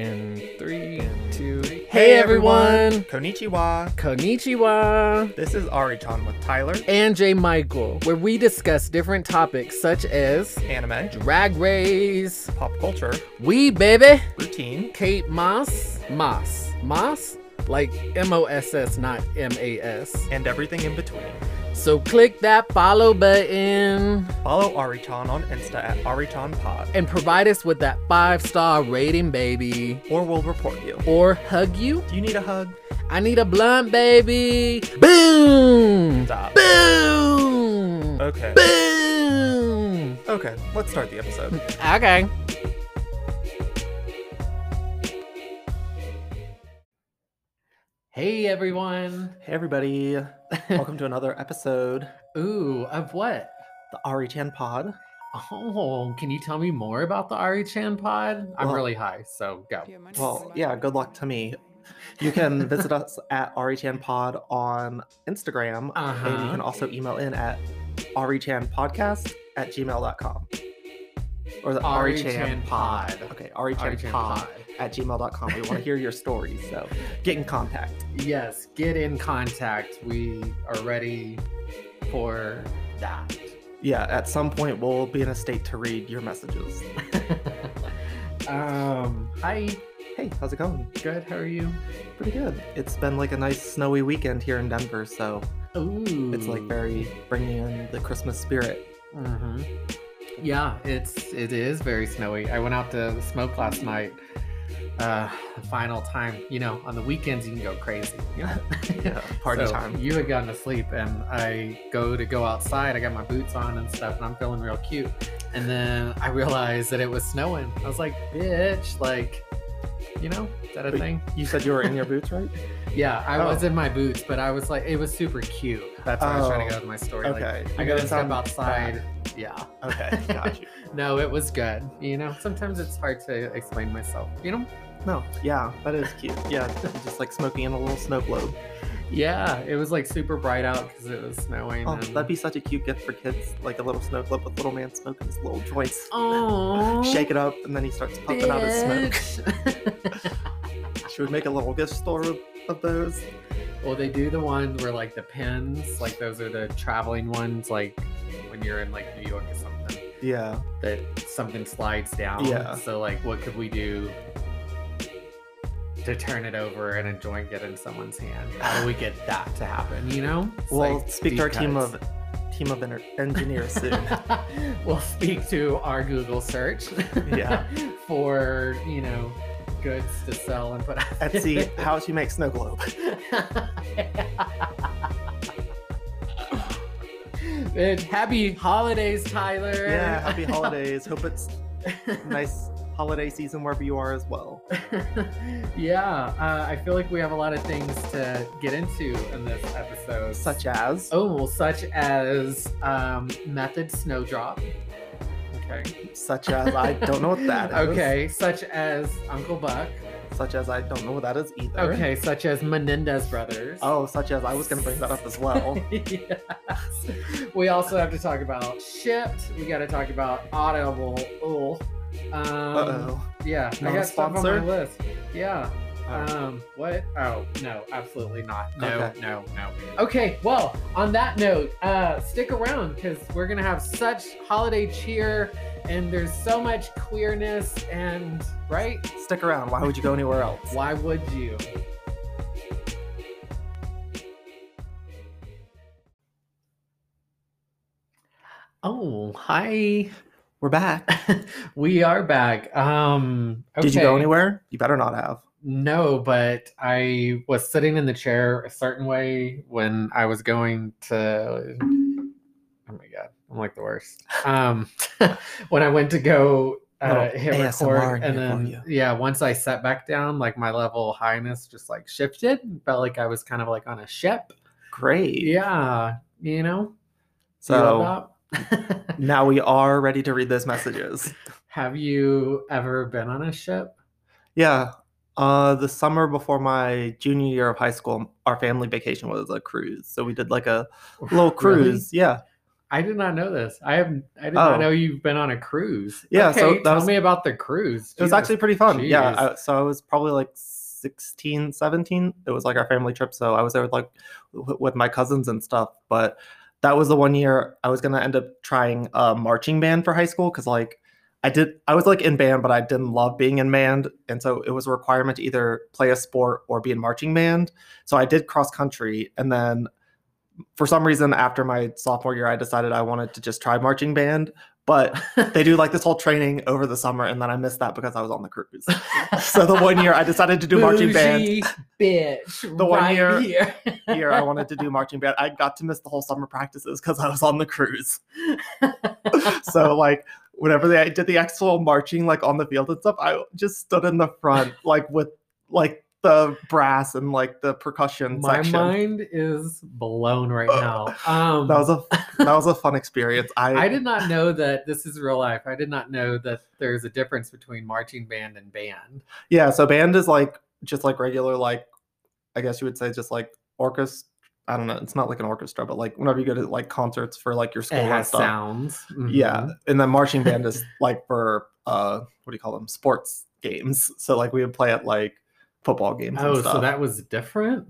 In three, two, hey everyone! Konnichiwa. Konnichiwa! This is Ari-chan with Tyler. And J. Michael, where we discuss different topics such as Anime, drag race, pop culture, we baby, routine, Kate Moss, Moss, Moss, like M O S S, not M A S. and everything in between. So click that follow button Follow Ari-chan on Insta at Ari-chan Pod, and provide us with that five star rating, baby, or we'll report you. or hug you. Do you need a hug? I need a blunt, baby. Boom! Stop. Boom! Okay. Boom! Okay, let's start the episode. Okay. Hey everyone. Hey everybody. Welcome to another episode, Ooh, of what? the Ari-chan Pod. Oh, can you tell me more about the Ari Chan pod? I'm Well- really high, so go. Well, yeah, good luck to me. You can visit us at Ari-chan Pod on Instagram, and you Uh-huh. can also email in at arichanpodcast at gmail.com. Or the Ari-chan Pod. Pod. Okay, Ari-chan Pod pod. at gmail.com. We want to hear your stories, so get in contact. Yes, get in contact. We are ready for that. Yeah, at some point we'll be in a state to read your messages. um, hi. Hey, how's it going? Good. How are you? Pretty good. It's been like a nice snowy weekend here in Denver, so Ooh. it's like very bringing in the Christmas spirit. hmm Yeah, it's it is very snowy. I went out to smoke last night. Uh, the final time, you know, on the weekends you can go crazy. You know? Yeah, party So, time. You had gone to sleep, and I go to go outside. I got my boots on and stuff, and I'm feeling real cute. And then I realized that it was snowing. I was like, "Bitch!" Like, you know, is that a Wait, thing? You said you were in your boots, right? Yeah, I Oh. was in my boots, but I was like, it was super cute. That's what I was trying to go oh, with my story. Like, Okay. I You gotta didn't step outside. Yeah. Okay, got you. No, it was good. You know, sometimes it's hard to explain myself. You know? No, yeah, that is cute. Yeah, just like smoking in a little snow globe. Yeah, it was like super bright out because it was snowing. Oh, and... that'd be such a cute gift for kids, like a little snow globe with little man smoking his little joints. Oh, Shake it up, and then he starts pumping out his smoke. Should we make a little gift store of, of those? well, they do the ones where like the pins, like those are the traveling ones, like when you're in like New York or something, Yeah. that something slides down. Yeah. So like, what could we do? To turn it over and a joint get in someone's hand. How do we get that to happen? You know? It's We'll like speak to our deep team of team of engineers soon. we'll speak to our Google search. Yeah. for you know goods to sell and put out. Etsy, how to make snow globe. Happy holidays, Tyler. Yeah, happy holidays. Hope it's nice holiday season wherever you are as well. yeah, uh, I feel like we have a lot of things to get into in this episode. Such as oh, well, such as um, method snowdrop. Okay. such as I don't know what that is. Okay, such as Uncle Buck. Such as I don't know what that is either. Okay, such as Menendez brothers. Oh, such as I was gonna bring that up as well. yes. We also have to talk about Shipt. We got to talk about audible. Oh, um, Uh oh. yeah, I Not a got stuff on my list. Yeah. Oh. Um, what? Oh, no, absolutely not. No, Okay. no, no. Okay, well, on that note, uh, stick around because we're gonna have such holiday cheer, and there's so much queerness, and right? Stick around. Why would you go anywhere else? Why would you? Oh, hi. We're back. we are back. Um Did you go anywhere? You better not have. No, but I was sitting in the chair a certain way when I was going to Oh my god, I'm like the worst. Um when I went to go uh, hit ASMR record and then yeah, once I sat back down, like my level of highness just like shifted. Felt like I was kind of like on a ship. Great. Yeah, you know. So? Now we are ready to read those messages. Have you ever been on a ship? Yeah. Uh, the summer before my junior year of high school, our family vacation was a cruise. So we did like a little Really? cruise. Yeah. I did not know this. I have. I did Oh. not know you've been on a cruise. Yeah, so Okay, that tell was- me about the cruise. It was actually pretty fun. Yeah. I, so I was probably like 16, 17. It was like our family trip. So I was there with like with my cousins and stuff. But that was the one year I was to end up trying a marching band for high school because like I did, I was like in band, but I didn't love being in band. And so it was a requirement to either play a sport or be in marching band. So I did cross country. And then for some reason, after my sophomore year, I decided I wanted to just try marching band. But they do like this whole training over the summer, and then I missed that because I was on the cruise. so the one year I decided to do marching band. Bitch. The one right year- here. Year I wanted to do marching band. I got to miss the whole summer practices because I was on the cruise. So like whenever they did the actual marching like on the field and stuff, I just stood in the front like with like the brass and like the percussion My section. mind is blown right now. Um, That was a that was a fun experience. I I did not know that this is real life. I did not know that there's a difference between marching band and band. Yeah, so band is like just like regular, like I guess you would say just like orchestra. I don't know. It's not like an orchestra, but like whenever you go to like concerts for like your school It and stuff. sounds. Yeah, Mhm. and then marching band is like for uh what do you call them? Sports games. So like we would play at like football games. Oh, so that was different.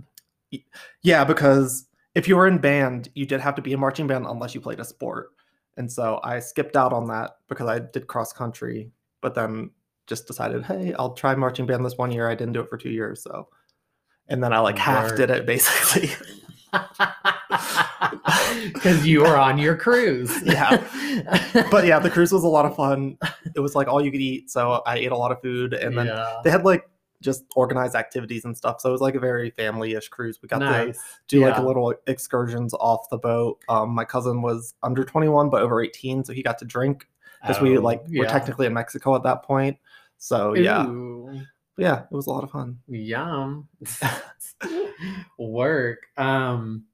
yeah, because if you were in band, you did have to be in marching band unless you played a sport. And so I skipped out on that because I did cross country, but then just decided, hey, I'll try marching band this one year. I didn't do it for two years, so and then I like half did it basically. Because you were on your cruise. Yeah. but yeah, the cruise was a lot of fun. It was like all you could eat, so I ate a lot of food, and then Yeah. they had like just organize activities and stuff. So it was like a very family-ish cruise. We got to nice. do like a little excursions off the boat. Um, my cousin was under 21 but over 18, so he got to drink because we Oh, like were yeah. technically in Mexico at that point. So yeah, Ooh, yeah, it was a lot of fun. yum. Work. Um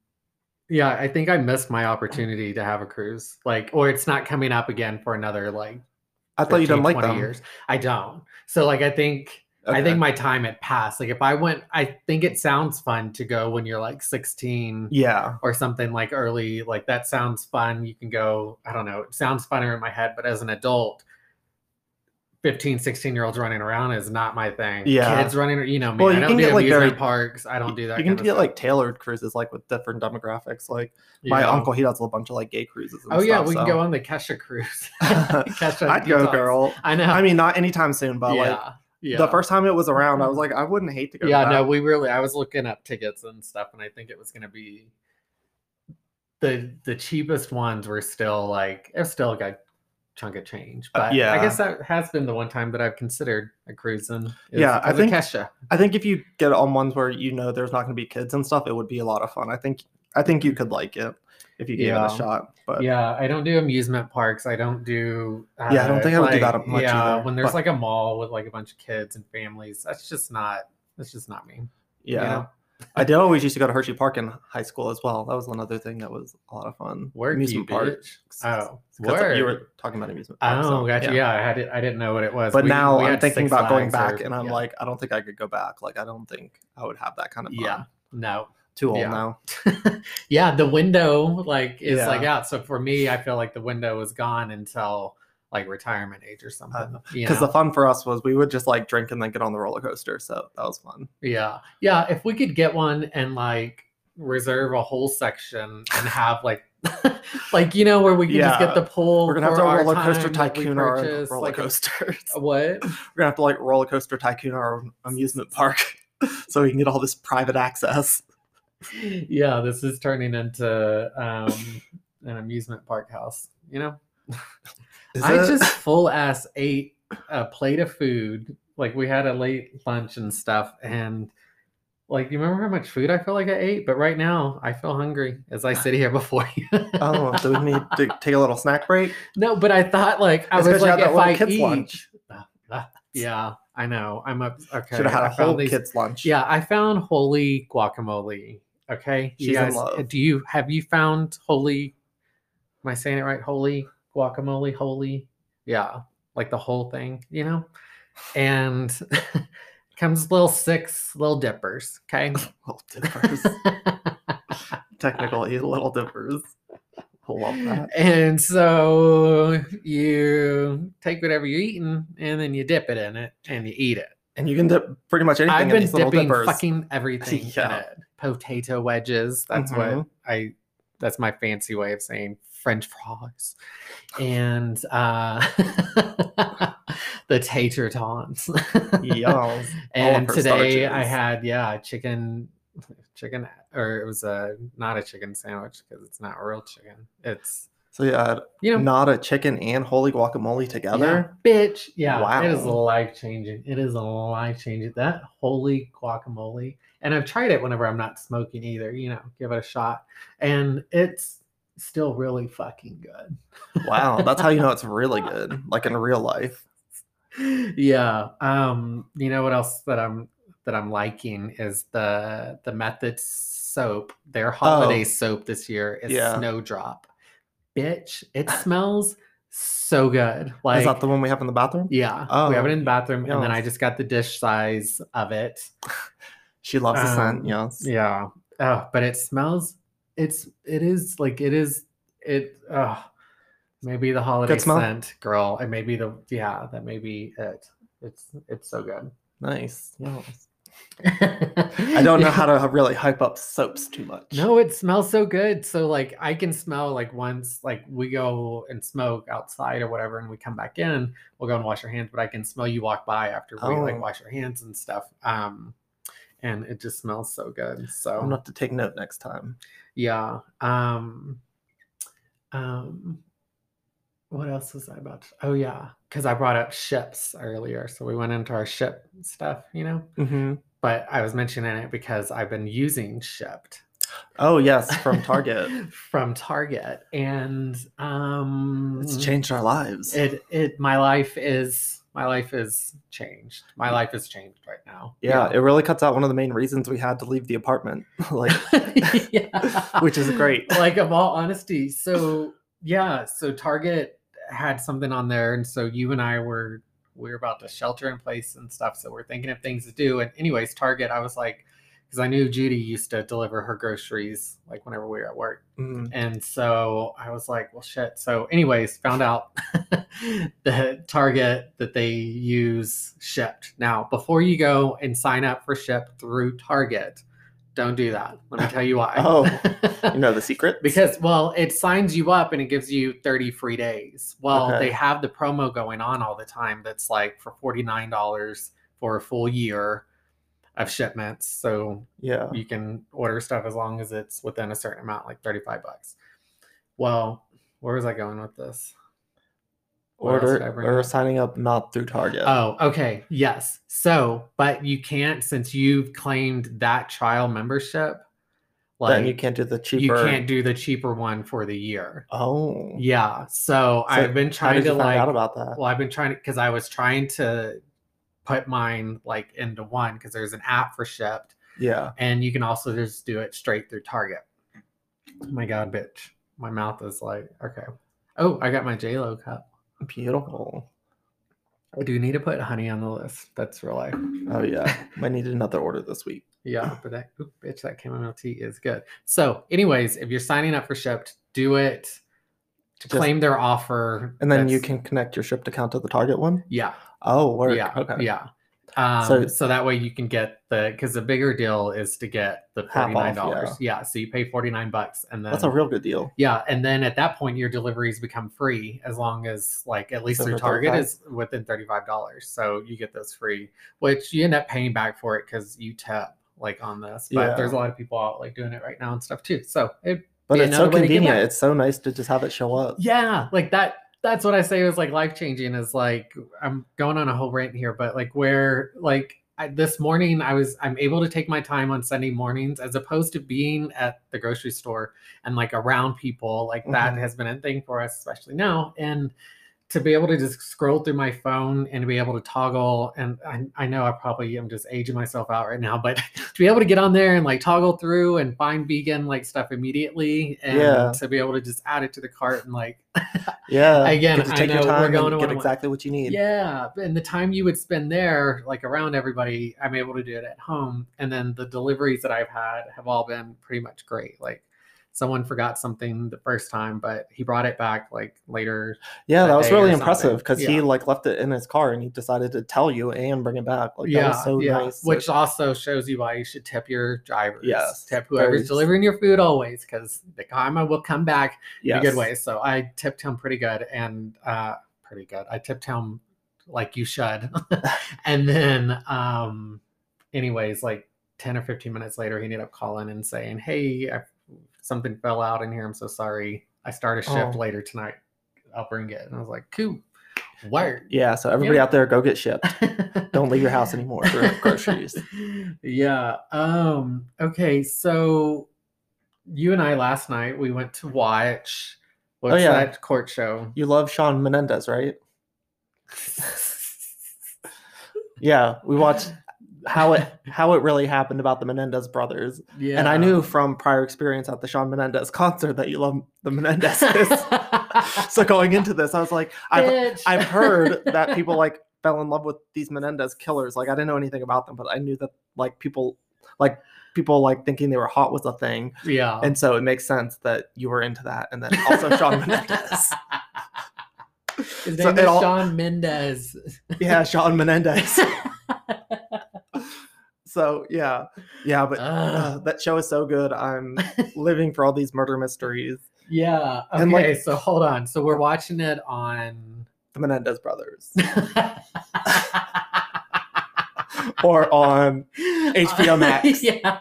yeah, I think I missed my opportunity to have a cruise. Like, or it's not coming up again for another like I thought you 15, didn't like 20 them. years. I don't. So like I think I think my time had passed. Like if I went, I think it sounds fun to go when you're like 16 yeah, or something like early. Like that sounds fun. You can go, I don't know, it sounds funner in my head, but as an adult, 15, 16 year olds running around is not my thing. Yeah. Kids running, you know, me. Well, I you don't can do get, like, very- parks. I don't do that. You can kind of get stuff. like tailored cruises, like with different demographics. Like my Yeah. uncle, he does a whole bunch of like gay cruises. And Oh yeah, stuff, we can go on the Kesha cruise. Kesha I'd go, girl. I know. I mean, not anytime soon, but yeah. like yeah. the first time it was around, I was like, I wouldn't hate to go. yeah to no we really i was looking up tickets and stuff and i think it was going to be the the cheapest ones were still like it's still a chunk of change Uh, yeah, i guess that has been the one time that i've considered a cruising is Yeah, I think- kesha I think if you get on ones where you know there's not going to be kids and stuff, it would be a lot of fun. I think I think you could like it if you gave it a shot. But yeah i don't do amusement parks i don't do uh, Yeah, I don't think I would do that much yeah either, when there's but- like a mall with like a bunch of kids and families that's just not that's just not me yeah, know? I did always used to go to Hershey Park in high school as well. That was another thing that was a lot of fun. Work, you bitch. Oh, 'Cause you were talking about amusement park. Oh, so, gotcha. Yeah, I had it. I didn't know what it was. But We- now we I'm thinking about going back, or- and I'm yeah. like, I don't think I could go back. Like, I don't think I would have that kind of fun. yeah, no, too old yeah. now. yeah. The window like is Yeah. like out. So for me, I feel like the window was gone until like retirement age or uh, something. Because the fun for us was we would just like drink and then get on the roller coaster. So that was fun. yeah, yeah. If we could get one and like reserve a whole section and have like. like you know where we can just get the pool. We're gonna have to our roller coaster time that we tycoon our roller like coasters. What? We're gonna have to like roller coaster tycoon our amusement park so we can get all this private access. yeah, this is turning into um, an amusement park house. You know, Is I just full ass ate a plate of food. Like we had a late lunch and stuff, and like, you remember how much food I feel like I ate? But right now, I feel hungry as I sit here before you. oh, do we need to take a little snack break? no, but I thought like I It's was like, if I eat, lunch. Ah, ah, yeah, I know. I'm up. Okay, Should have had a whole these- kid's lunch. Yeah, I found holy guacamole. Okay, you She's in guys, uh, love. do you have you found holy? Am I saying it right? Holy guacamole, holy, yeah, like the whole thing, you know. And comes little six little dippers. Okay, Little dippers. Technically, little dippers. Love that. And so you take whatever you're eating and then you dip it in it and you eat it. And you can dip pretty much anything I've been dipping fucking everything in it. Potato wedges. That's what Mhm. I. That's my fancy way of saying French fries, and uh, the tater tots. Yes. and today I had yeah chicken, chicken or it was a not a chicken sandwich because it's not real chicken. It's So yeah, you know not a chicken and holy guacamole together. yeah, bitch. Yeah, it is life changing. It is a life changing. That holy guacamole. And I've tried it whenever I'm not smoking either, you know, give it a shot. And it's still really fucking good. Wow, that's how you know it's really good, like in real life. yeah. Um, you know what else that I'm that I'm liking is the the method soap. Their holiday Oh. soap this year is Yeah. Snowdrop. Bitch, it smells so good. Like Is that the one we have in the bathroom? Yeah, Oh. we Oh, have it in the bathroom, and then I just got the dish size of it. She loves the Um, scent. Yes. Yeah, oh, but it smells. It's it is like it is it. Oh, maybe the holiday scent, girl. It may be the yeah. That may be it. It's it's so good. Nice. Yes. I don't know how to really hype up soaps too much. No, it smells so good. So like I can smell like once like we go and smoke outside or whatever and we come back in, we'll go and wash our hands, but I can smell you walk by after we Oh. like wash our hands and stuff. Um and it just smells so good. So I'm gonna to take note next time. yeah. Um um what else was I about to, oh yeah, because I brought up ships earlier. So we went into our ship stuff, you know. hmm But I was mentioning it because I've been using Shipt. Oh yes, from Target. from Target, and um, It's changed our lives. It it my life is my life is changed. My life is changed right now. yeah, it really cuts out one of the main reasons we had to leave the apartment. like, yeah. which is great. like of all honesty. So yeah, so Target had something on there, and so you and I were we were about to shelter in place and stuff. So we're thinking of things to do. And anyways, Target, I was like, because I knew Judy used to deliver her groceries like whenever we were at work. Mm. And so I was like, well, shit. So, anyways, found out the Target that they use Shipt. Now, before you go and sign up for Shipt through Target, don't do that. Let me tell you why. Oh, You know the secret? because, well, it signs you up and it gives you 30 free days. Well, Okay. they have the promo going on all the time that's like for $49 for a full year of shipments. So yeah. you can order stuff as long as it's within a certain amount, like 35 bucks. Well, where was I going with this? What Order did I bring or signing up not through Target. Oh, okay. Yes. So, but you can't, since you've claimed that trial membership, like then you can't do the cheaper. you can't do the cheaper one for the year. Oh. Yeah. So, I've been trying to like, out about that? well, I've been trying to, because I was trying to put mine like into one because there's an app for Shipt yeah. and you can also just do it straight through Target. Oh my god, bitch. My mouth is like, okay. Oh, I got my JLo cup. Beautiful. I do need to put honey on the list. That's real life. Oh yeah. Might need another order this week. Yeah, but that oop, bitch, that chamomile tea is good. So, anyways, if you're signing up for Shipt, do it to Just- claim their offer. And then you can connect your Shipt account to the Target one. Yeah. Oh, work. Yeah. Okay. Yeah. Um, So- so, that way you can get the because the bigger deal is to get the forty nine dollars. Yeah. So you pay forty nine bucks and then That's a real good deal. Yeah, and then at that point, your deliveries become free as long as, like, at least So through Target 35? is within thirty-five dollars. So you get those free, which you end up paying back for it because you tap like on this. But Yeah. there's a lot of people out like doing it right now and stuff too. So it, But it's so another way to give convenient. It's so nice to just have it show up. yeah, like that. That's what I say was like life changing. Is like I'm going on a whole rant here, but like where like I, this morning I was I'm able to take my time on Sunday mornings as opposed to being at the grocery store and like around people like that Mhm. has been a thing for us especially now and to be able to just scroll through my phone and to be able to toggle and I, I know I probably am just aging myself out right now but to be able to get on there and like toggle through and find vegan like stuff immediately and Yeah. to be able to just add it to the cart and like Yeah. Again, get to I take your know we're going and to get exactly what you need. yeah, and the time you would spend there, like around everybody, I'm able to do it at home. And then the deliveries that I've had have all been pretty much great. Like, someone forgot something the first time, but he brought it back like later. Yeah, that that was really impressive because he like left it in his car and he decided to tell you and bring it back. Like that yeah, was so yeah. nice. Which also shows you why you should tip your drivers. Yes, tip whoever's very- delivering your food always, because the karma will come back yes. in a good way. So I tipped him pretty good and uh pretty good. I tipped him like you should. and then um anyways, like 10 or 15 minutes later, he ended up calling and saying, Hey, I, something fell out in here. I'm so sorry. I start a shift Oh. later tonight. I'll bring it. And I was like, cool. Word. Yeah, so everybody Yeah. out there, go get Shipt. Don't leave your house anymore for groceries. yeah. Um, okay, so you and I last night we went to watch what's Oh, yeah. that court show? You love Sean Menendez, right? Yeah, we watched how it how it really happened about the Menendez brothers. yeah. And I knew from prior experience at the Sean Menendez concert that you love the Menendezes. so going into this, I was like, I've. I've heard that people like fell in love with these Menendez killers. Like I didn't know anything about them, but I knew that like people like people like thinking they were hot was a thing. yeah. And so it makes sense that you were into that. And then also Sean Menendez. His So name it is all- Shawn Mendes. Yeah, Sean Menendez. So yeah. Yeah, but uh, that show is so good. I'm living for all these murder mysteries. yeah. Okay, And, like- so hold on. So we're watching it on The Menendez brothers. or on HBO Max. yeah.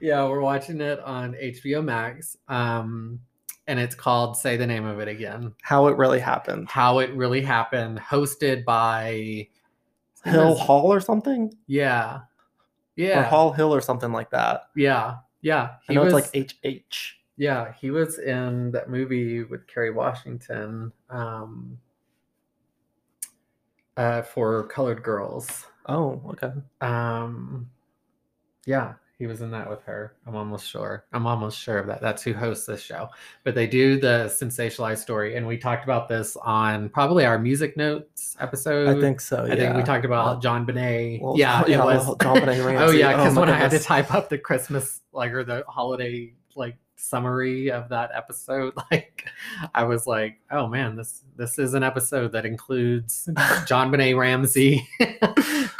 yeah, we're watching it on HBO Max. Um, and it's called Say the Name of It Again. How it really happened. How It Really Happened, hosted by Hill Hall or something? Yeah. yeah, Or. Hall Hill or something like that. Yeah. Yeah. I know it's like HH. Yeah, he was in that movie with Kerry Washington um, uh, for Colored Girls. Oh, okay. Um, yeah, he was in that with her. I'm almost sure. I'm almost sure of that. That's who hosts this show. But they do the sensationalized story, and we talked about this on probably our music notes episode. I think so. I think we talked about Uh, JonBenét. well, yeah, it yeah, was. well, JonBenét oh yeah, Oh, because my when I had to type up the Christmas like or the holiday like summary of that episode, like I was like, oh man, this this is an episode that includes JonBenét Ramsey,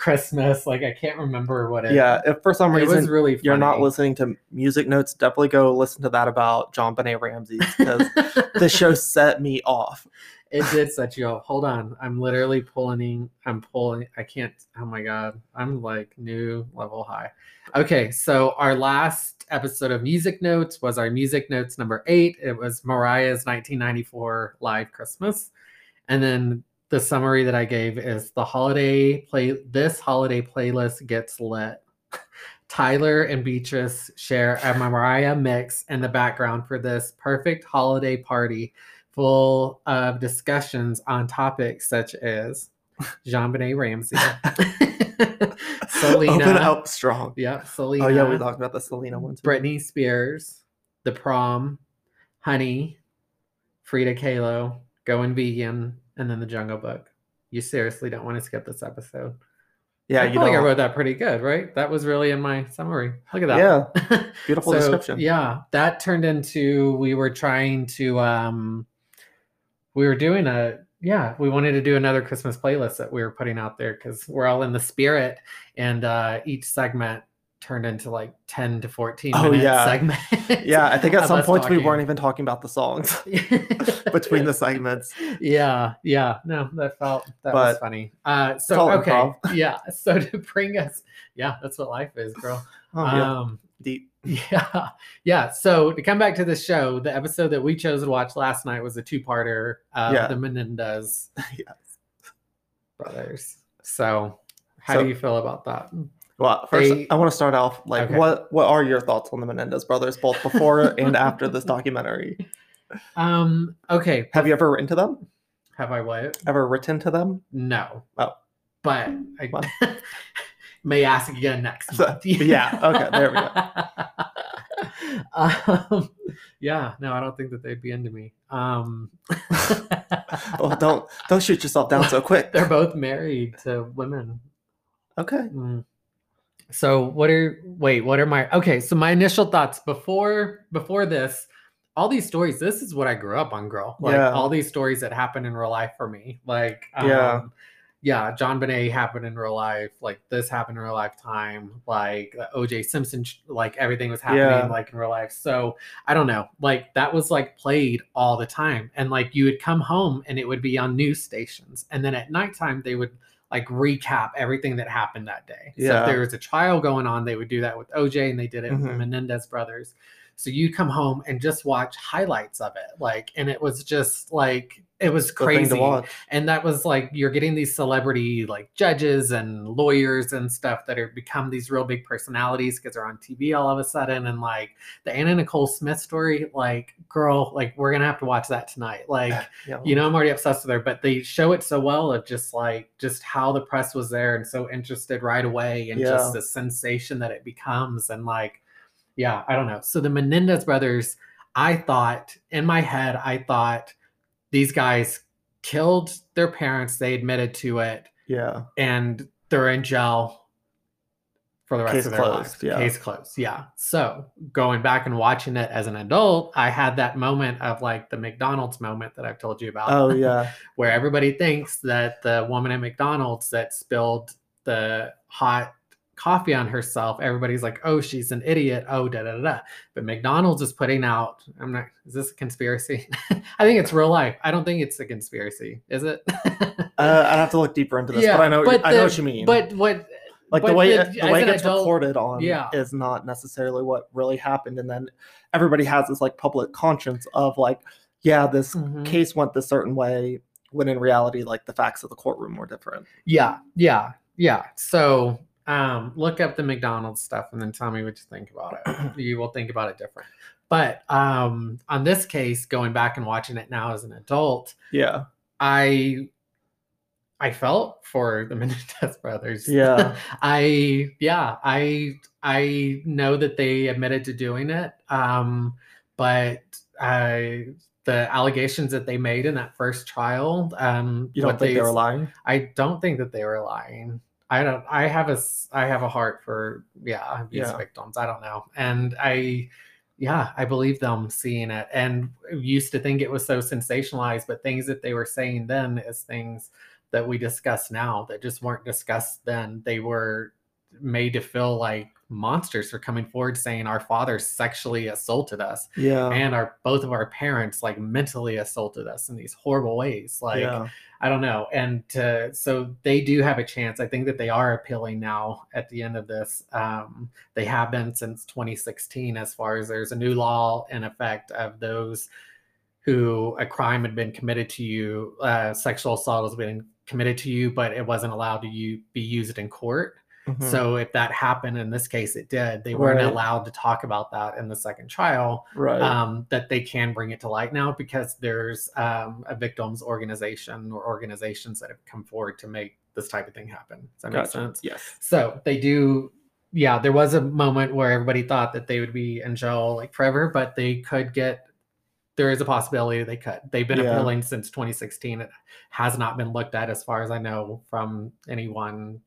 Christmas. Like I can't remember what it. Yeah, if for some it reason was really. you're not listening to music notes, definitely go listen to that about JonBenét Ramsey because the show set me off. it did set you off. Hold on. I'm literally pulling I'm pulling I can't oh my god. I'm like new level high. Okay, so our last episode of Music Notes was our Music Notes number 8. It was Mariah's 1994 live Christmas. And then the summary that I gave is the holiday play this holiday playlist gets lit. Tyler and Beatrice share a Mariah mix in the background for this perfect holiday party full of discussions on topics such as JonBenét Ramsey, Selena, Open up strong. yeah, Selena, Oh yeah, we talked about the Selena one too. Britney Spears, The Prom, Honey, Frida Kahlo, Going Vegan, and then The Jungle Book. You seriously don't want to skip this episode. Yeah, I you feel like I wrote that pretty good, right? That was really in my summary. Look at that. Yeah, beautiful So, description. Yeah, that turned into we were trying to um we were doing a yeah, we wanted to do another Christmas playlist that we were putting out there because we're all in the spirit and uh each segment turned into like 10 to 14 Oh, minute yeah. segment. Yeah, I think at some points we weren't even talking about the songs between the segments. yeah yeah no that felt that was funny uh so okay yeah so to bring us yeah that's what life is girl Oh, yeah. um Deep. Yeah. Yeah. So to come back to the show, the episode that we chose to watch last night was a two parter of Yeah. the Menendez Yes. brothers. So how So- do you feel about that? Well, first They- I want to start off like Okay. what what are your thoughts on the Menendez brothers, both before and after this documentary? Um, okay. Have you ever written to them? Have I what? Ever written to them? No. Oh. But I Well. may ask again next So- yeah, okay, there we go. um, yeah, no, I don't think that they'd be into me. Um, Oh, don't don't shoot yourself down so quick. They're both married to women. Okay. Mm. So what are wait, what are my okay, so my initial thoughts before before this, all these stories, this is what I grew up on, girl. Like Yeah. all these stories that happen in real life for me. Like um, Yeah. yeah, JonBenét happened in real life. Like this happened in real lifetime. Like OJ Simpson, like everything was happening Yeah. like in real life. So I don't know. Like that was like played all the time, and like you would come home and it would be on news stations, and then at nighttime they would like recap everything that happened that day. So Yeah. if there was a trial going on, they would do that with OJ, and they did it with the Mhm. Menendez brothers. So you'd come home and just watch highlights of it, like, and it was just like it was crazy. and that was like you're getting these celebrity like judges and lawyers and stuff that are become these real big personalities because they're on TV all of a sudden. And like the Anna Nicole Smith story like girl like we're gonna have to watch that tonight. Like Yeah. you know I'm already obsessed with her but they show it so well of just like just how the press was there and so interested right away and Yeah. just the sensation that it becomes. And like yeah I don't know. So the Menendez brothers I thought in my head I thought these guys killed their parents they admitted to it Yeah. and they're in jail for the rest Case of their closed, lives. yeah. Case closed. Yeah. So going back and watching it as an adult, I had that moment of like the McDonald's moment that I've told you about. Oh yeah. where everybody thinks that the woman at McDonald's that spilled the hot coffee on herself, everybody's like, oh, she's an idiot. Oh, da da da. But McDonald's is putting out, I'm not, is this a conspiracy? I think it's real life. I don't think it's a conspiracy. Is it? Uh, I'd have to look deeper into this, Yeah, but I know but I know what you mean. But what, like the way the- it, the way it gets adult- reported on Yeah. is not necessarily what really happened, and then everybody has this like public conscience of like, yeah, this Mhm. case went this certain way, when in reality, like the facts of the courtroom were different. Yeah, yeah, yeah. So um, look up the McDonald's stuff and then tell me what you think about it. you will think about it different. But um, on this case, going back and watching it now as an adult, Yeah, I I felt for the Menendez brothers. Yeah. I yeah, I I know that they admitted to doing it. Um, but I the allegations that they made in that first trial, um, you don't think they were lying? I don't think that they were lying. I don't. I have a. I have a heart for yeah abuse Yeah. victims. I don't know, and I, yeah, I believe them seeing it, and used to think it was so sensationalized, but things that they were saying then is things that we discuss now that just weren't discussed then. They were made to feel like monsters for coming forward saying our father sexually assaulted us Yeah, and our both of our parents like mentally assaulted us in these horrible ways like yeah, I don't know. And uh, so they do have a chance. I think that they are appealing now at the end of this. Um, they have been since 2016, as far as there's a new law in effect of those who a crime had been committed to you, uh, sexual assault has been committed to you, but it wasn't allowed to you be used in court. Mhm. So if that happened, in this case it did, they weren't Right. allowed to talk about that in the second trial right. um, that they can bring it to light now because there's um, a victims organization or organizations that have come forward to make this type of thing happen. Does that make sense? Yes. So they do. Yeah, there was a moment where everybody thought that they would be in jail like forever, but they could get. There is a possibility they could. They've been Yeah. appealing since 2016. It has not been looked at, as far as I know, from anyone.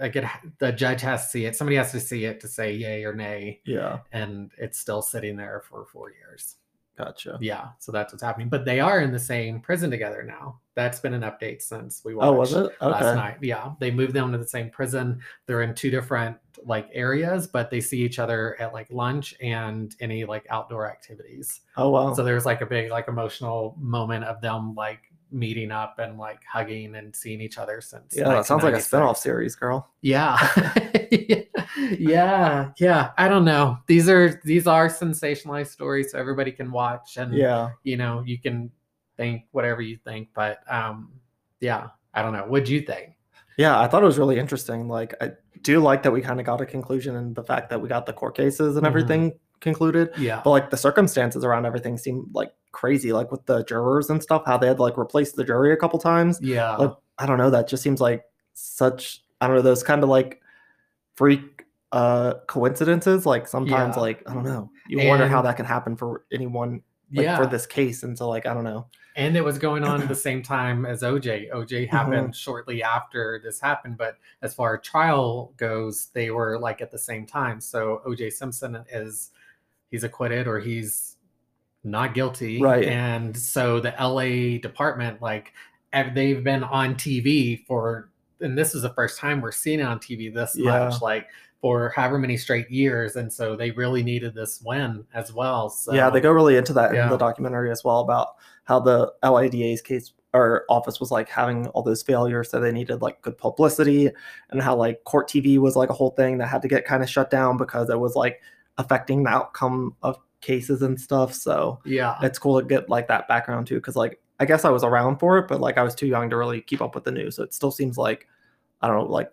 Like it, the judge has to see it. Somebody has to see it to say yay or nay Yeah. and it's still sitting there for four years. Gotcha. Yeah, so that's what's happening. But they are in the same prison together now. That's been an update since we watched Oh, was it? last night. Yeah, they moved them to the same prison. They're in two different like areas, but they see each other at like lunch and any like outdoor activities. Oh wow. So there's like a big like emotional moment of them like meeting up and like hugging and seeing each other since. yeah, that sounds like a 1996. spin-off series, girl. Yeah. yeah. Yeah. I don't know. These are these are sensationalized stories so everybody can watch and Yeah. you know, you can think whatever you think, but um yeah, I don't know. What'd you think? Yeah, I thought it was really interesting. Like, I do like that we kind of got a conclusion and the fact that we got the court cases and Mhm. everything concluded. Yeah. But like the circumstances around everything seemed like crazy, like with the jurors and stuff, how they had like replaced the jury a couple times. Yeah. Like, I don't know, that just seems like such, I don't know, those kind of like freak uh coincidences. Like sometimes, Yeah. like, I don't know, you wonder how that can happen for anyone like yeah. for this case. And so, like, I don't know. and it was going on at the same time as OJ. OJ Mm-hmm. happened shortly after this happened, but as far as trial goes, they were like at the same time. So OJ Simpson is he's acquitted or he's not guilty, Right. And so the LA department, like, they've been on TV for, and this is the first time we're seeing it on TV this Yeah. much, like for however many straight years, and so they really needed this win as well. So yeah, they go really into that Yeah. in the documentary as well about how the LADA's case or office was like having all those failures, so they needed like good publicity, and how like court TV was like a whole thing that had to get kind of shut down because it was like affecting the outcome of cases and stuff. So yeah, it's cool to get like that background too, because like I guess I was around for it, but like I was too young to really keep up with the news, so it still seems like I don't know, like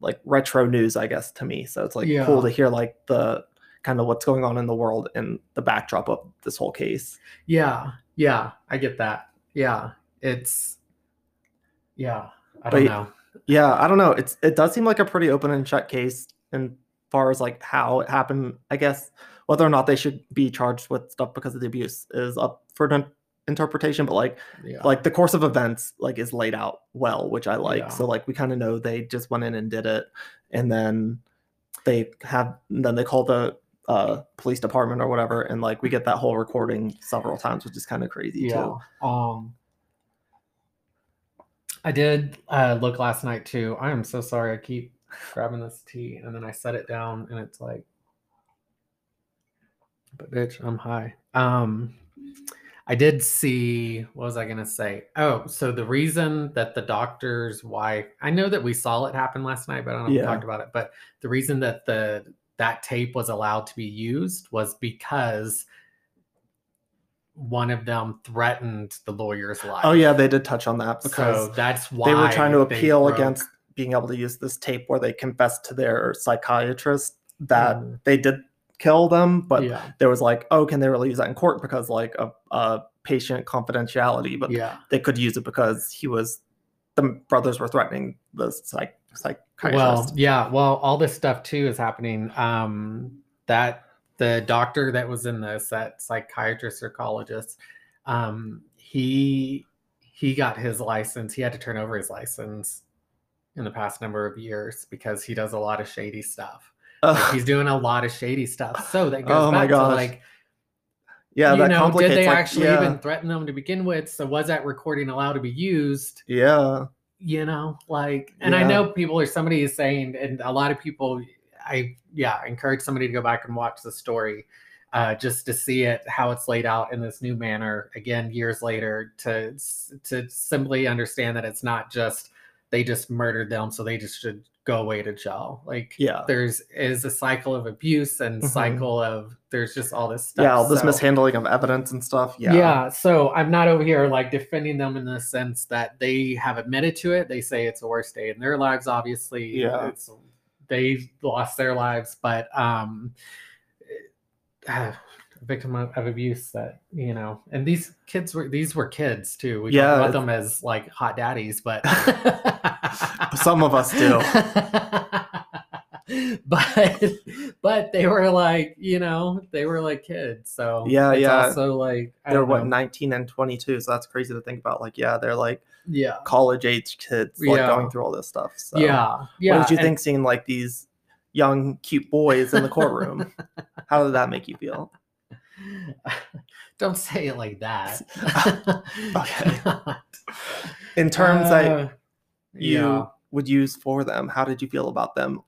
like retro news, I guess, to me. So it's like Yeah. cool to hear like the kind of what's going on in the world and the backdrop of this whole case. yeah, yeah. I get that. Yeah, it's yeah. I don't y- know. Yeah, I don't know. It's it does seem like a pretty open and shut case in far as like how it happened. I guess whether or not they should be charged with stuff because of the abuse is up for an interpretation. But like Yeah, like the course of events like is laid out well, which I like. Yeah. So like we kind of know they just went in and did it, and then they have then they call the uh police department or whatever, and like we get that whole recording several times, which is kind of crazy yeah. too. Um, I did uh, look last night too. I am so sorry. I keep grabbing this tea and then I set it down and it's like, but bitch, I'm high. Um, I did see. What was I gonna say? Oh, so the reason that the doctor's wife. I know that we saw it happen last night, but I don't know if Yeah. we talked about it. But the reason that the that tape was allowed to be used was because one of them threatened the lawyer's life. Oh yeah, they did touch on that because so that's why they were trying to appeal broke- against being able to use this tape where they confessed to their psychiatrist that Mm. they did kill them, but yeah, there was like, oh, can they really use that in court because like a, a patient confidentiality? But yeah. they could use it because he was the brothers were threatening the psych psychiatrist. Well, yeah. Well, all this stuff too is happening. Um, that the doctor that was in this, that psychiatrist psychologist, um, he he got his license. He had to turn over his license in the past number of years because he does a lot of shady stuff. Like, he's doing a lot of shady stuff. So that goes Oh back to like yeah, you that know, did they like, actually yeah, even threaten them to begin with? So was that recording allowed to be used? Yeah, You know, like, and I know people or somebody is saying, and a lot of people, I yeah, encourage somebody to go back and watch the story, uh, just to see it how it's laid out in this new manner again years later to to simply understand that it's not just they just murdered them, so they just should go away to jail. Like, yeah, there's is a cycle of abuse and Mhm. cycle of there's just all this stuff. yeah. All this so- mishandling of evidence and stuff. Yeah, yeah. So I'm not over here like defending them in the sense that they have admitted to it. They say it's the worst day in their lives, obviously. Yeah. It's they lost their lives, but um victim of, of abuse that, you know, and these kids were these were kids too. We Yeah, about them as like hot daddies, but Some of us do. but but they were like, you know, they were like kids. So Yeah, it's yeah. Also like I they're what know. 19 and 22, so that's crazy to think about. Like, yeah, they're like Yeah. college age kids, like Yeah. going through all this stuff. So. Yeah. Yeah. What did you and- think seeing like these young, cute boys in the courtroom? How did that make you feel? Don't say it like that. Okay. In terms that Uh, you yeah. would use for them, how did you feel about them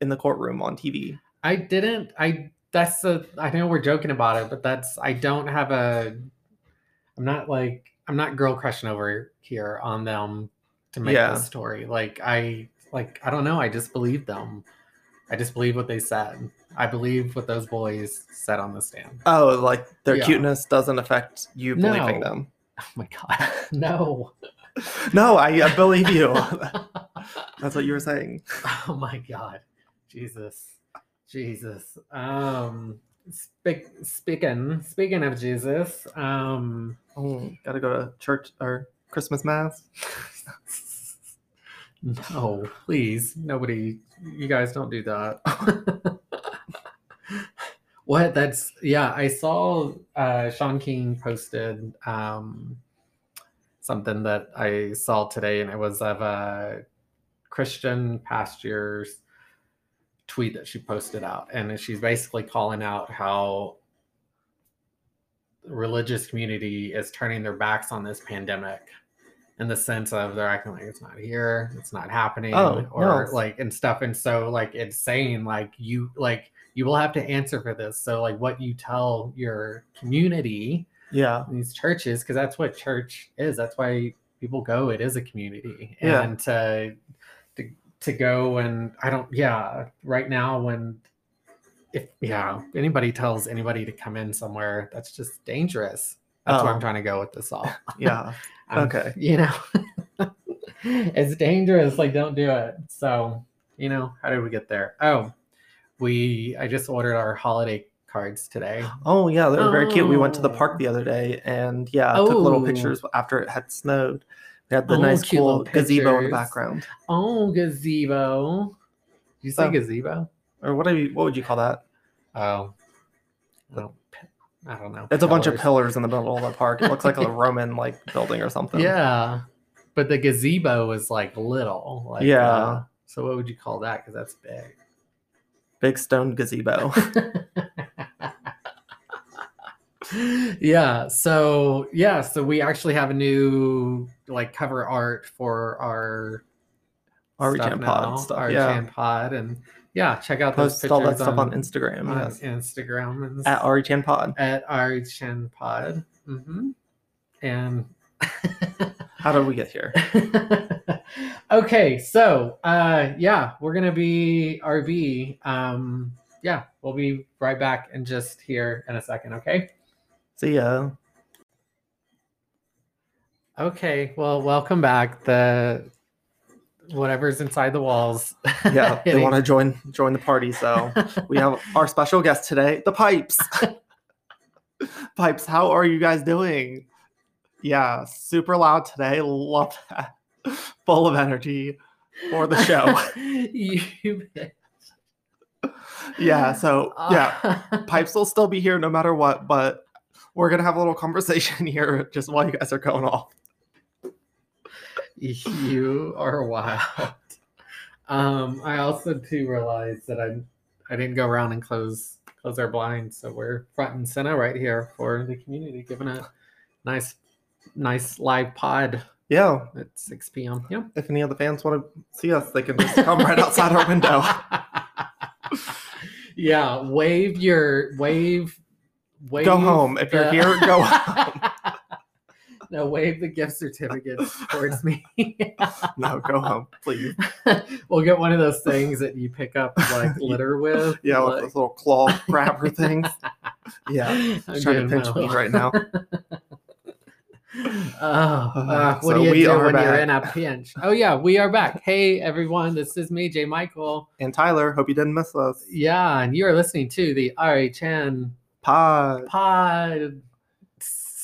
in the courtroom on TV? I didn't. I that's the. I know we're joking about it, but that's. I don't have a. I'm not like. I'm not girl crushing over here on them to make Yeah. this story. Like I. Like I don't know. I just believe them. I just believe what they said. I believe what those boys said on the stand. Oh, like their Yeah. cuteness doesn't affect you believing them. Oh my god. No. No, I, I believe you. That's what you were saying. Oh my god. Jesus. Jesus. Um speak, speaking speaking of Jesus, um Oh, gotta go to church or Christmas mass. no, please. Nobody you guys don't do that. What that's yeah, I saw uh Shaun King posted um something that I saw today, and it was of a Christian pastor's tweet that she posted out, and she's basically calling out how the religious community is turning their backs on this pandemic in the sense of they're acting like it's not here, it's not happening, Oh, or no. like and stuff. And so like it's saying like you like you will have to answer for this. So like what you tell your community, Yeah. these churches, because that's what church is. That's why people go. It is a community. Yeah. And to to to go and I don't yeah, right now when if yeah, anybody tells anybody to come in somewhere, that's just dangerous. That's where Oh. I'm trying to go with this all. Yeah. Okay. You know, it's dangerous. Like, don't do it. So, you know, how did we get there? Oh, we, I just ordered our holiday cards today. Oh yeah, they were very cute. We went to the Oh. park the other day and yeah, took little Oh. pictures after it had snowed. We had the Oh, nice cool little gazebo in the background. Oh, gazebo. Did you say Oh. gazebo? Or what do you what would you call that? Oh, I don't know. It's a bunch of Pillars. pillars in the middle of the park. It looks like a Roman like building or something. Yeah. But the gazebo is like little. Like, Yeah. uh, so what would you call that? Because that's big. Big stone gazebo. yeah so yeah so we actually have a new like cover art for our Our Rechan Pod stuff, our yeah. Pod and yeah check out those Post pictures all that stuff on, on, Instagram. on yes. instagram and At Ari Chan Pod. at our Chen pod Mm-hmm. and How did we get here? okay so uh yeah we're gonna be rv um yeah we'll be right back and just here in a second okay See ya. Okay, well, welcome back. The whatever's inside the walls. Yeah, they want to join join the party. So we have our special guest today, the Pipes. Pipes, how are you guys doing? Yeah, super loud today. Love that. Full of energy for the show. you bet. yeah, so yeah, Uh, Pipes will still be here no matter what, but we're gonna have a little conversation here just while you guys are going off. you are wild. Um, I also too realized that I I didn't go around and close close our blinds, so we're front and center right here for the community, giving a nice nice live pod Yeah, at 6 p.m. Yeah. if any of the fans want to see us, they can just come right outside our window. yeah, wave your wave. Wave Go home. If you're the- here, go home. no, wave the gift certificates towards me. No, go home, please. we'll get one of those things that you pick up like litter with. Yeah, with those little claw grabber things. Yeah, I'm trying to pinch me right now. Oh, uh, what So do you do when you're in a pinch? Oh yeah, we are back. Hey everyone, this is me, Jay Michael. And Tyler, hope you didn't miss us. Yeah, and you are listening to the RHN Pod pod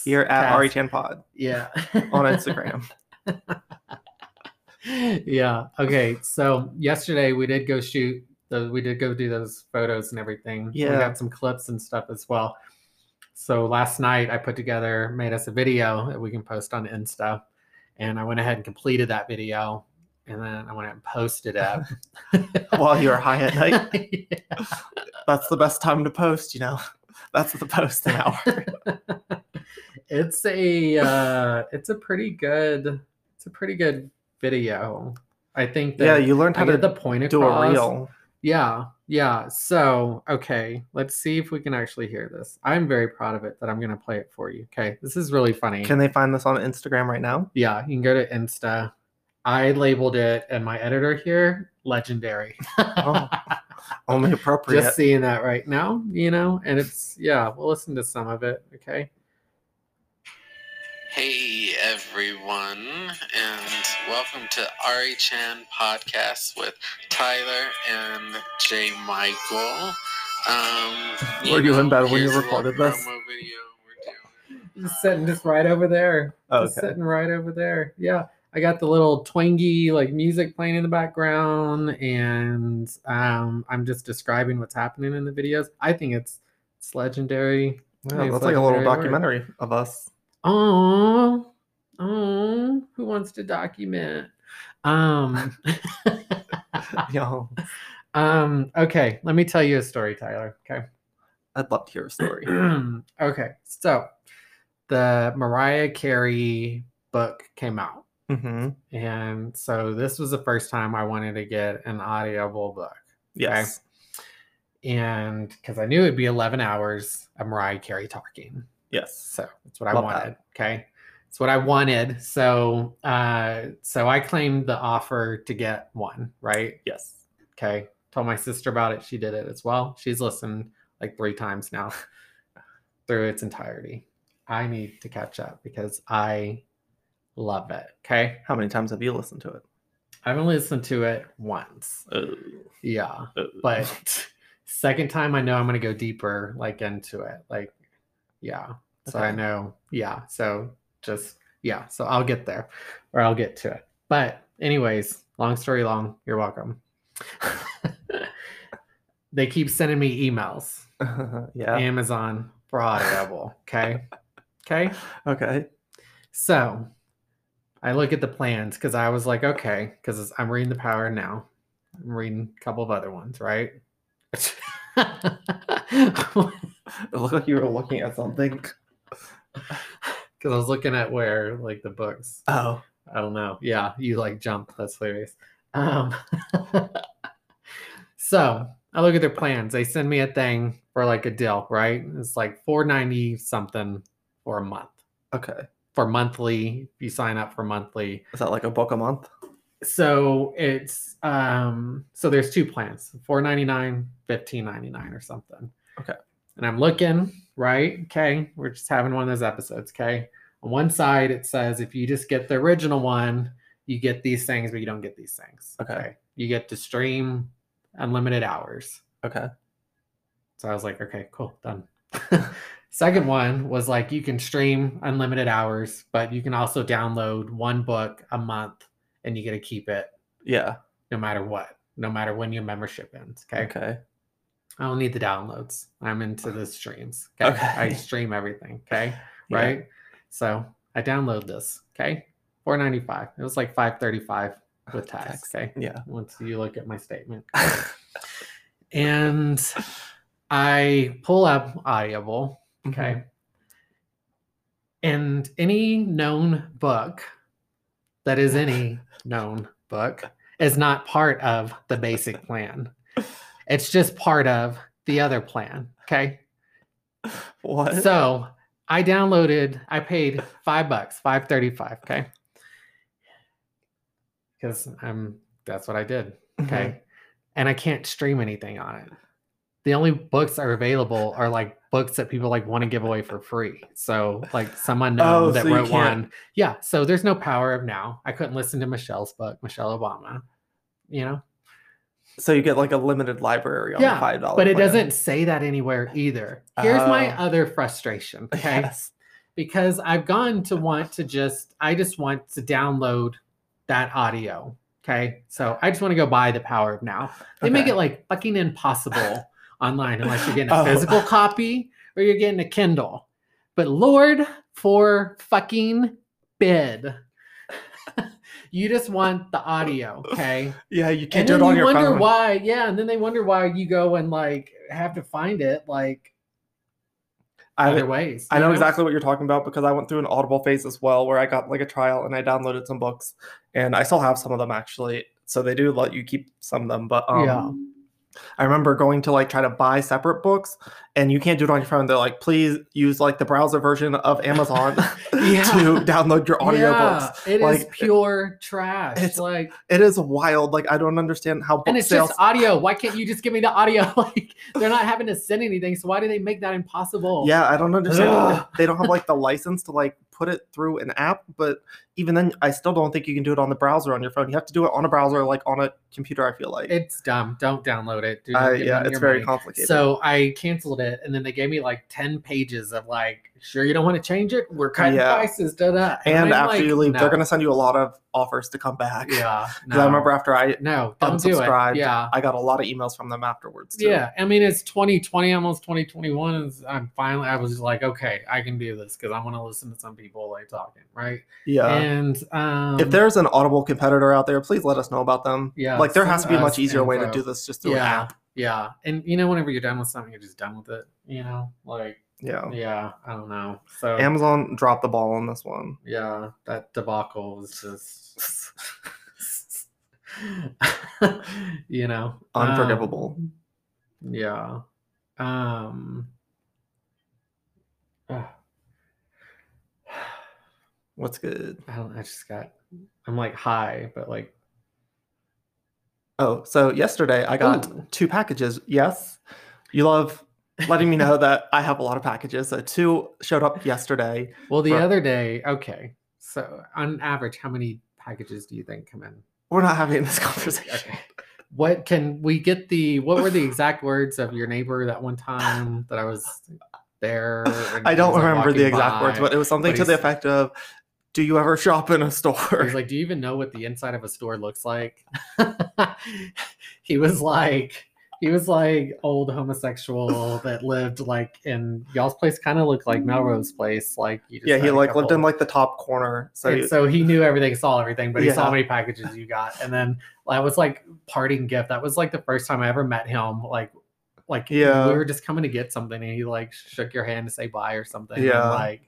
here at cast. Chan Pod Yeah. on Instagram. yeah. Okay. So yesterday we did go shoot the we did go do those photos and everything. Yeah. We got some clips and stuff as well. So last night I put together, made us a video that we can post on Insta. And I went ahead and completed that video. And then I went ahead and posted it. While you're high at night, Yeah. that's the best time to post. You know, that's the posting hour. it's a uh it's a pretty good it's a pretty good video. I think that yeah, you learned how get to the point do a reel. Yeah, yeah. So, okay, let's see if we can actually hear this. I'm very proud of it that I'm going to play it for you. Okay, this is really funny. Can they find this on Instagram right now? yeah, you can go to Insta. I labeled it, and my editor here, legendary. Oh, Only appropriate. Just seeing that right now, you know, and it's, yeah, we'll listen to some of it. Okay. Hey everyone, and welcome to Ari Chan Podcast with Tyler and Jay Michael. Um, Were you in bed when you here's a little recorded this? video we're doing. Just sitting just right over there. Just Okay. sitting right over there. Yeah. I got the little twangy like music playing in the background and um I'm just describing what's happening in the videos. I think it's it's legendary. Yeah, It's that's like a little legendary work. documentary of us. Oh Oh, who wants to document? Um, Yo, um, okay, let me tell you a story, Tyler. Okay. I'd love to hear a story. okay, so the Mariah Carey book came out. hmm And so this was the first time I wanted to get an audible book. Yes. And because I knew it'd be 11 hours of Mariah Carey talking. Yes. So that's what I wanted. that. Okay. It's what I wanted. So uh so I claimed the offer to get one, right? Yes. Okay. Told my sister about it. She did it as well. She's listened like three times now through its entirety. I need to catch up because I love it. Okay. How many times have you listened to it? I've only listened to it once. Oh, Yeah. oh. But second time I know I'm gonna go deeper like into it. Like, yeah. So I know, yeah. So just yeah. So I'll get there or I'll get to it. But anyways, long story long, you're welcome. they keep sending me emails. yeah. Amazon for Audible. Okay. Okay. Okay. So I look at the plans because I was like, okay, because I'm reading The Power now. I'm reading a couple of other ones, right? It looked like you were looking at something. I was looking at where, like, the books. Oh. I don't know. Yeah, you like jump. That's hilarious. Um, so I look at their plans. They send me a thing for like a deal, right? It's like four ninety something for a month. Okay. For monthly, if you sign up for monthly, Is that like a book a month? so it's um so there's two plans 499 1599 or something Okay. and i'm looking right okay we're just having one of those episodes okay on one side it says if you just get the original one you get these things but you don't get these things Okay. you get to stream unlimited hours Okay. so i was like okay cool done second one was like you can stream unlimited hours but you can also download one book a month and you get to keep it Yeah. no matter what, no matter when your membership ends. Okay. Okay. I don't need the downloads. I'm into the streams. Okay. Okay. I stream everything. Okay. Yeah. Right. So I download this. Okay. 495. It was like 535 with tax. Tax. Okay. Yeah. Once you look at my statement. And I pull up Audible. Mm-hmm. Okay. And any known book that is any known book is not part of the basic plan. It's just part of the other plan. Okay. What? So I downloaded, I paid five bucks, five thirty-five. Okay. Because I'm that's what I did. Okay. Mm-hmm. And I can't stream anything on it. The only books that are available are like books that people like want to give away for free. So like someone Oh, that so wrote one. Yeah. So there's no power of now. I couldn't listen to Michelle's book, Michelle Obama. You know? So you get like a limited library on Yeah, the five dollars. But it doesn't say that anywhere either. Here's my Oh. other frustration. Okay. Yes. because I've gone to want to just I just want to download that audio. Okay. So I just want to go buy the power of now. They make it like fucking impossible online unless you're getting a Oh. physical copy or you're getting a Kindle. But Lord for fucking bid. you just want the audio, okay? Yeah, you can't do then it on you your wonder phone. why, yeah, and then they wonder why you go and like have to find it like I, other ways. I you know exactly what you're talking about because I went through an Audible phase as well where I got like a trial and I downloaded some books and I still have some of them actually. So they do let you keep some of them, but um, Yeah. I remember going to like try to buy separate books and you can't do it on your phone. They're like, please use like the browser version of Amazon Yeah. to download your audiobooks. It is Like, pure trash. it's- like, It is wild. Like I don't understand how and it's sales. just audio. Why can't you just give me the audio? Like, they're not having to send anything. So why do they make that impossible? Yeah, I don't understand. Ugh. they don't have like the license to like put it through an app, but even then, I still don't think you can do it on the browser on your phone. You have to do it on a browser, like on a computer. I feel like. it's dumb. Don't download it. Do Uh, yeah, it's very money. complicated. So I canceled it, and then they gave me like ten pages of like, sure you don't want to change it? We're cutting Yeah. prices. Da da. and I'm after like, you leave, no. they're gonna send you a lot of offers to come back. Yeah, No. I remember after I No, don't do it. unsubscribed, Yeah. I got a lot of emails from them afterwards. Too. Yeah, I mean it's 2020, almost 2021. Is I'm finally I was like, okay, I can do this because I want to listen to some people like talking, right? Yeah. And um, if there's an Audible competitor out there, please let us know about them. Yeah, Like there has to be a much easier way to do this just through an yeah, app. yeah, and you know, whenever you're done with something, you're just done with it. You know, like Yeah. yeah, I don't know. So Amazon dropped the ball on this one. yeah, that debacle was just. you know um, Unforgivable. yeah um uh, What's good? i don't i just got i'm like high but like Oh, so yesterday I got Ooh. two packages. Yes. You love letting me know that I have a lot of packages. So two showed up yesterday. well the other day okay so on average how many packages do you think come in We're not having this conversation. okay what can we get the what were the exact words of your neighbor that one time that i was there I don't remember the exact words, but it was something to the effect of Do you ever shop in a store? He was like, "Do you even know what the inside of a store looks like?" he was like, he was like old homosexual that lived like in y'all's place. Kind of looked like Melrose Place. Like you just yeah, he like lived in like the top corner. So, and so he knew everything, saw everything, but he saw how many packages you got, and then that was like parting gift. That was like the first time I ever met him. Like, like Yeah. we were just coming to get something, and he like shook your hand to say bye or something. and, Yeah. like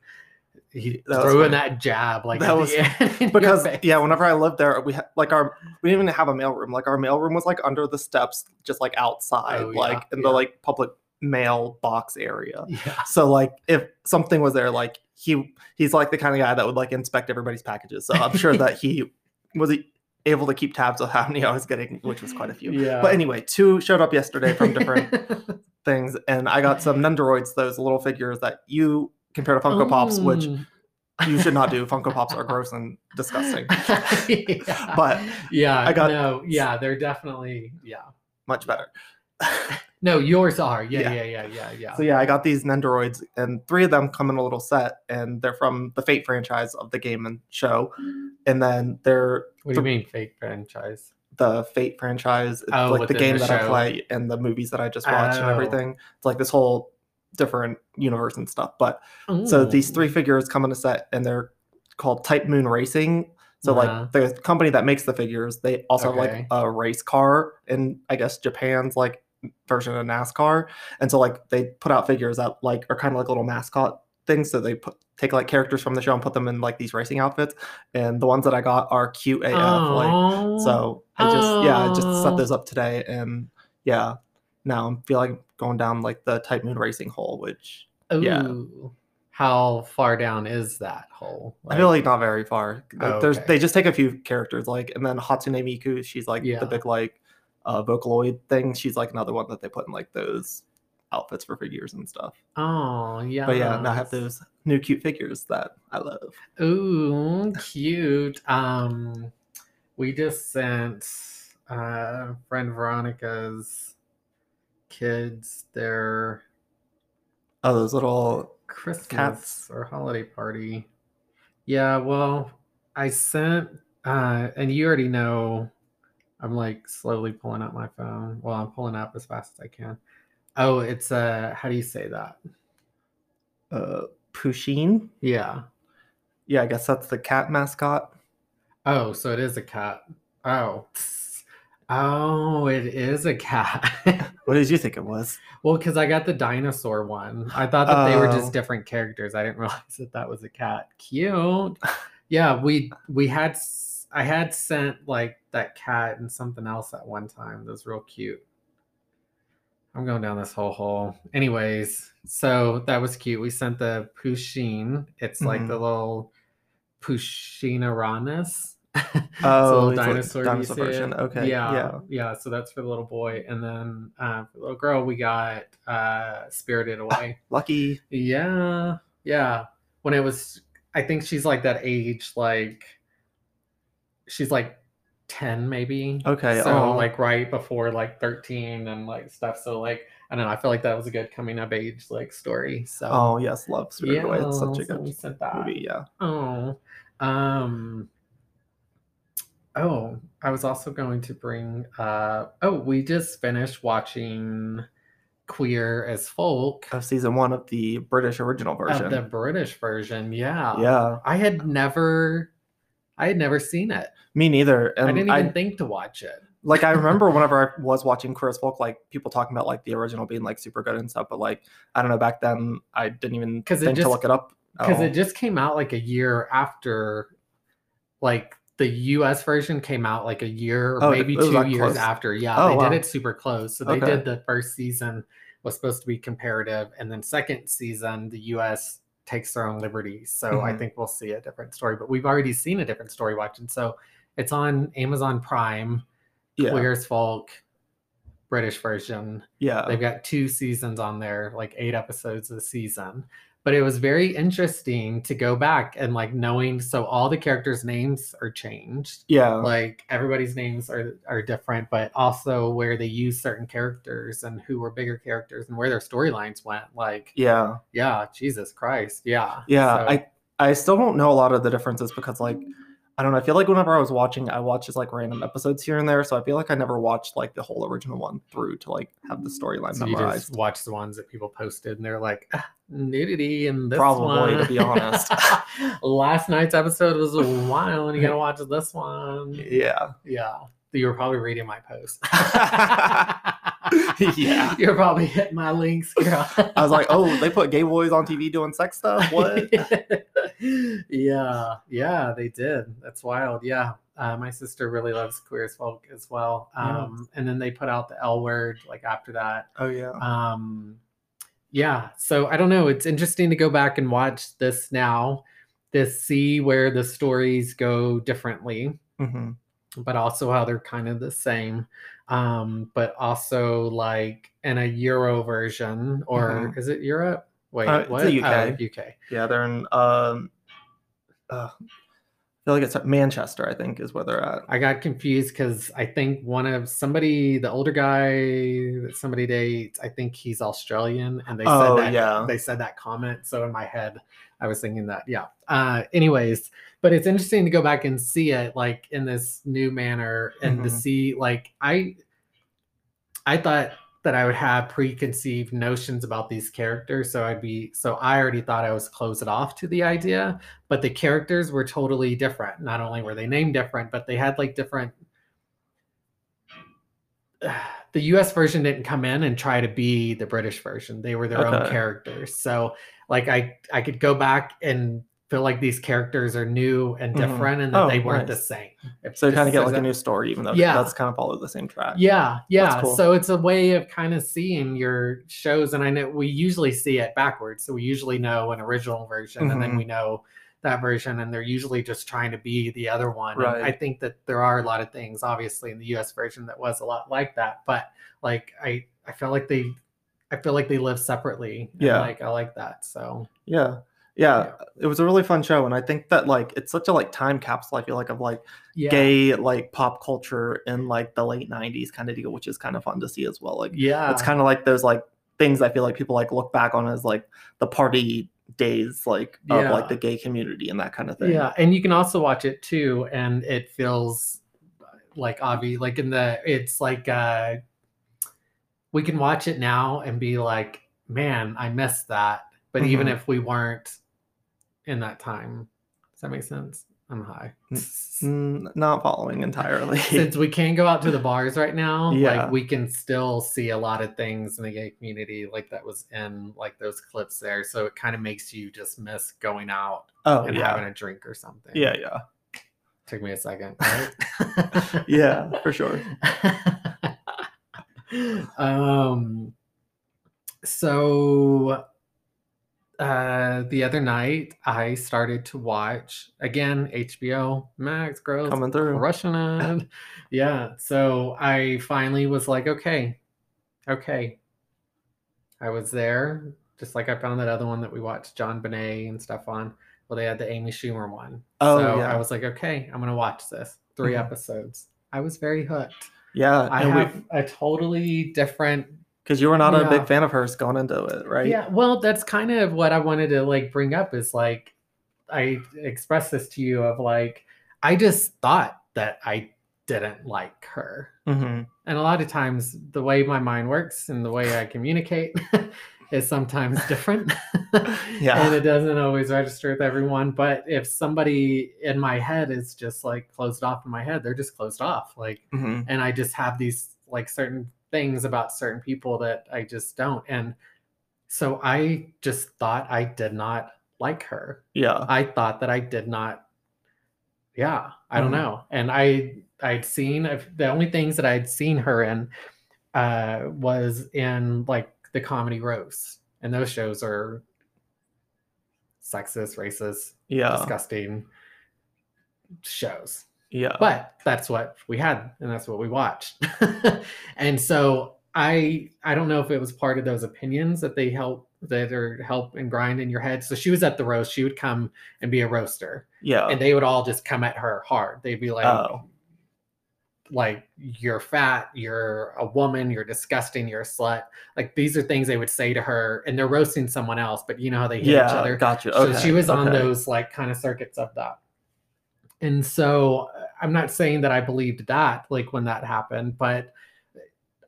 he That in that jab like That was- because yeah, whenever I lived there, we had like our we didn't even have a mailroom. Like our mailroom was like under the steps, just like outside, Oh, yeah, like in the like public mail box area. yeah. So like if something was there, like he he's like the kind of guy that would like inspect everybody's packages. So I'm sure that he was able to keep tabs of how many I was getting, which was quite a few. Yeah. But anyway, two showed up yesterday from different things, and I got some Nendoroids, those little figures that you compare to Funko Pops, which Mm. you should not do. Funko Pops are gross and disgusting. Yeah. But yeah, I got- no, yeah, they're definitely yeah. Much better. No, yours are. Yeah, Yeah. yeah, yeah, yeah, yeah. So yeah, I got these Nendoroids, and three of them come in a little set, and they're from the Fate franchise of the game and show. And then they're what do you mean fake franchise? the Fate franchise, it's Oh, like the game the that I play and the movies that I just watch and Oh. everything. It's like this whole different universe and stuff. But so these three figures come in a set, and they're called Type Moon Racing. So Uh-huh. like the company that makes the figures, they also have like a race car in I guess Japan's like version of NASCAR. And so like they put out figures that like are kind of like little mascot things. So they put take like characters from the show and put them in like these racing outfits. And the ones that I got are cute AF. Like so I just yeah, I just set those up today and yeah. Now I feel like going down like the Type Moon Racing hole, which yeah. How far down is that hole? I feel like not very far. Like, Oh, There's they just take a few characters like, and then Hatsune Miku, she's like Yeah. the big like uh, Vocaloid thing. She's like another one that they put in like those outfits for figures and stuff. Oh yeah. But yeah, now I have those new cute figures that I love. Ooh, cute. Um, we just sent uh friend Veronica's kids their Oh, those little Christmas Cats. or holiday party. Yeah, well, I sent uh and you already know I'm like slowly pulling up my phone. Well, I'm pulling up as fast as I can. Oh, it's uh how do you say that? uh Pusheen. Yeah. Yeah, I guess that's the cat mascot. Oh, so it is a cat. Oh. Oh, it is a cat. What did you think it was? well, because I got the dinosaur one. I thought that they were Oh. just different characters. I didn't realize that that was a cat. Cute. Yeah, we we had I had sent like that cat and something else at one time. That was real cute. I'm going down this whole hole. Anyways, so that was cute. We sent the Pusheen. It's like Mm-hmm. the little Pusheenaranus. Oh, it's a little it's dinosaur, dinosaur version. it? Okay, Yeah, yeah. yeah. So that's for the little boy, and then uh, for the little girl, we got uh, Spirited Away. Lucky. yeah, yeah. When it was, I think she's like that age, like she's like ten, maybe. Okay, So aw. like right before like thirteen and like stuff. So like I don't know. I feel like that was a good coming of age like story. So Oh yes, love Spirited Away. It's such a good movie. Yeah. Oh, um, oh, I was also going to bring. Uh, oh, we just finished watching Queer as Folk of season one of the British original version. of the British version. Yeah. yeah, I had never I had never seen it. me neither. And I didn't even think to watch it. like I remember whenever I was watching Queer as Folk, like people talking about like the original being like super good and stuff, but like I don't know, back then I didn't even think to just- look it up. because it just came out like a year after like the US version came out like a year or Oh, maybe two that years close? after. Yeah, Oh, they wow. did it super close. So they Okay. did the first season was supposed to be comparative and then second season the US takes their own liberties. So I Mhm. think we'll see a different story, but we've already seen a different story watching. So it's on Amazon Prime, yeah, Queer as Folk, British version. yeah, They've got two seasons on there, like eight episodes a season. But it was very interesting to go back and like knowing so all the characters' names are changed. yeah, Like everybody's names are are different, but also where they use certain characters and who were bigger characters and where their storylines went. Like, yeah. yeah, Jesus Christ. Yeah. Yeah, So- I I still don't know a lot of the differences because like I don't know. I feel like whenever I was watching, I watched just like random episodes here and there. So I feel like I never watched like the whole original one through to like have the storyline so you memorized. just watch the ones that people posted and they're like ah, nudity in this Probably, one. to be honest. Last night's episode was a while and you gotta watch this one. Yeah, Yeah. You were probably reading my post. Yeah. You're probably hitting my links, girl. I was like, oh, they put gay boys on TV doing sex stuff. What? yeah, yeah, they did. That's wild. Yeah. Uh, my sister really loves queer as folk as well. Yeah. Um, and then they put out the L word like after that. oh yeah, Um, yeah, so I don't know. It's interesting to go back and watch this now, to see where the stories go differently hmm but also how they're kind of the same. Um, but also like in a Euro version, or is it Europe? Wait, Uh, it's what? the Oh, UK. UK. yeah. They're in. Um, uh, I feel like it's Manchester. I think is where they're at. I got confused because I think one of somebody, the older guy that somebody dates, I think he's Australian, and they Oh, said that yeah. they said that comment. So in my head, I was thinking that, yeah. Uh, anyways, but it's interesting to go back and see it like in this new manner and to Mhm. see like I, I thought that I would have preconceived notions about these characters, so I'd be so I already thought I was close it off to the idea, but the characters were totally different. Not only were they named different, but they had like different. The U.S. version didn't come in and try to be the British version; they were their own characters. So, like, I I could go back and feel like these characters are new and Mhm. different, and that Oh, they weren't the same. So you kind of get like a new story, even though Yeah. that's kind of followed the same track. yeah, yeah. cool. So it's a way of kind of seeing your shows, and I know we usually see it backwards. So we usually know an original version, and then Mhm. we know that version, and they're usually just trying to be the other one. And I think that there are a lot of things, obviously, in the U.S. version that was a lot like that. But like, I I feel like they, I feel like they live separately. Yeah. like I like that. So Yeah. yeah. It was a really fun show. And I think that like it's such a like time capsule, I feel like, of like yeah, gay like pop culture in like the late nineties kind of deal, which is kind of fun to see as well. Like yeah, it's kind of like those like things I feel like people like look back on as like the party days like of Yeah. like the gay community and that kind of thing. Yeah, and you can also watch it too, and it feels like Avi, like in the it's like uh we can watch it now and be like, man, I missed that. But even Mhm. if we weren't in that time, does that make sense? I'm high. Mm, not following entirely. Since we can't go out to the bars right now, Yeah. like we can still see a lot of things in the gay community, like that was in like those clips there. So it kind of makes you just miss going out oh and yeah. having a drink or something. Yeah, yeah. Took me a second. Right? Yeah, for sure. Um so uh the other night I started to watch again HBO Max girls Coming through. crushing it. yeah. So I finally was like, okay, okay. I was there, just like I found that other one that we watched JonBenét and stuff on. Well, they had the Amy Schumer one. Oh, so yeah. I was like, okay, I'm gonna watch this. 3 Mhm. episodes. I was very hooked. Yeah. I and we- have a totally different because you were not a big fan of hers going into it, right? Yeah, well, that's kind of what I wanted to like bring up is like I expressed this to you of like I just thought that I didn't like her. hmm And a lot of times, the way my mind works and the way I communicate is sometimes different. Yeah. And it doesn't always register with everyone. But if somebody in my head is just like closed off in my head, they're just closed off. Like, hmm and I just have these like certain things about certain people that I just don't. And so I just thought I did not like her. Yeah. I thought that I did not. Yeah, I don't Mhm. know. And I I'd seen the only things that I'd seen her in uh was in like the comedy roast, and those shows are sexist, racist, Yeah. disgusting shows Yeah. but that's what we had and that's what we watched and so i i don't know if it was part of those opinions that they help that are help and grind in your head so she was at the roast she would come and be a roaster yeah. and they would all just come at her hard they'd be like Oh. Like you're fat you're a woman you're disgusting you're a slut like these are things they would say to her and they're roasting someone else but you know how they hit each yeah. other Gotcha. so Okay. she was on those like kind of circuits of that. And so uh, I'm not saying that I believed that like when that happened, but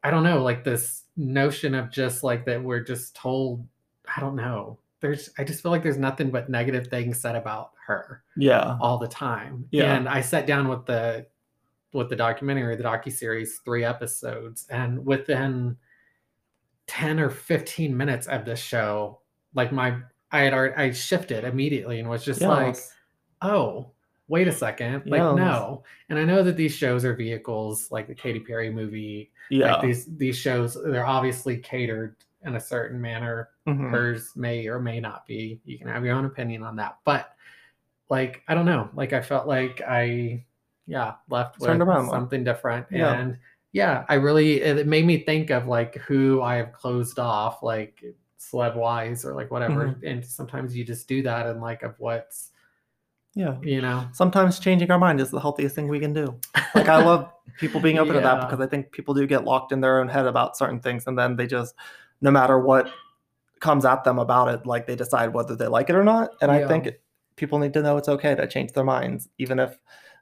I don't know, like this notion of just like that we're just told, I don't know. There's I just feel like there's nothing but negative things said about her Yeah. all the time. Yeah. And I sat down with the with the documentary, the docu series, three episodes, and within ten or fifteen minutes of the show, like my I had already I shifted immediately and was just like, oh, wait a second, like Yes. no. And I know that these shows are vehicles, like the Katy Perry movie, Yeah. like these these shows, they're obviously catered in a certain manner Mhm. hers may or may not be you can have your own opinion on that but like i don't know like i felt like i yeah left with Turned around more. something different Yeah. and yeah i really it made me think of like who i have closed off like celeb wise or like whatever Mm-hmm. and sometimes you just do that and like of what's Yeah. you know Sometimes changing our mind is the healthiest thing we can do. Like I love people being open to that because I think people do get locked in their own head about certain things and then they just no matter what comes at them about it, like they decide whether they like it or not. And I think people need to know it's okay to change their minds, even if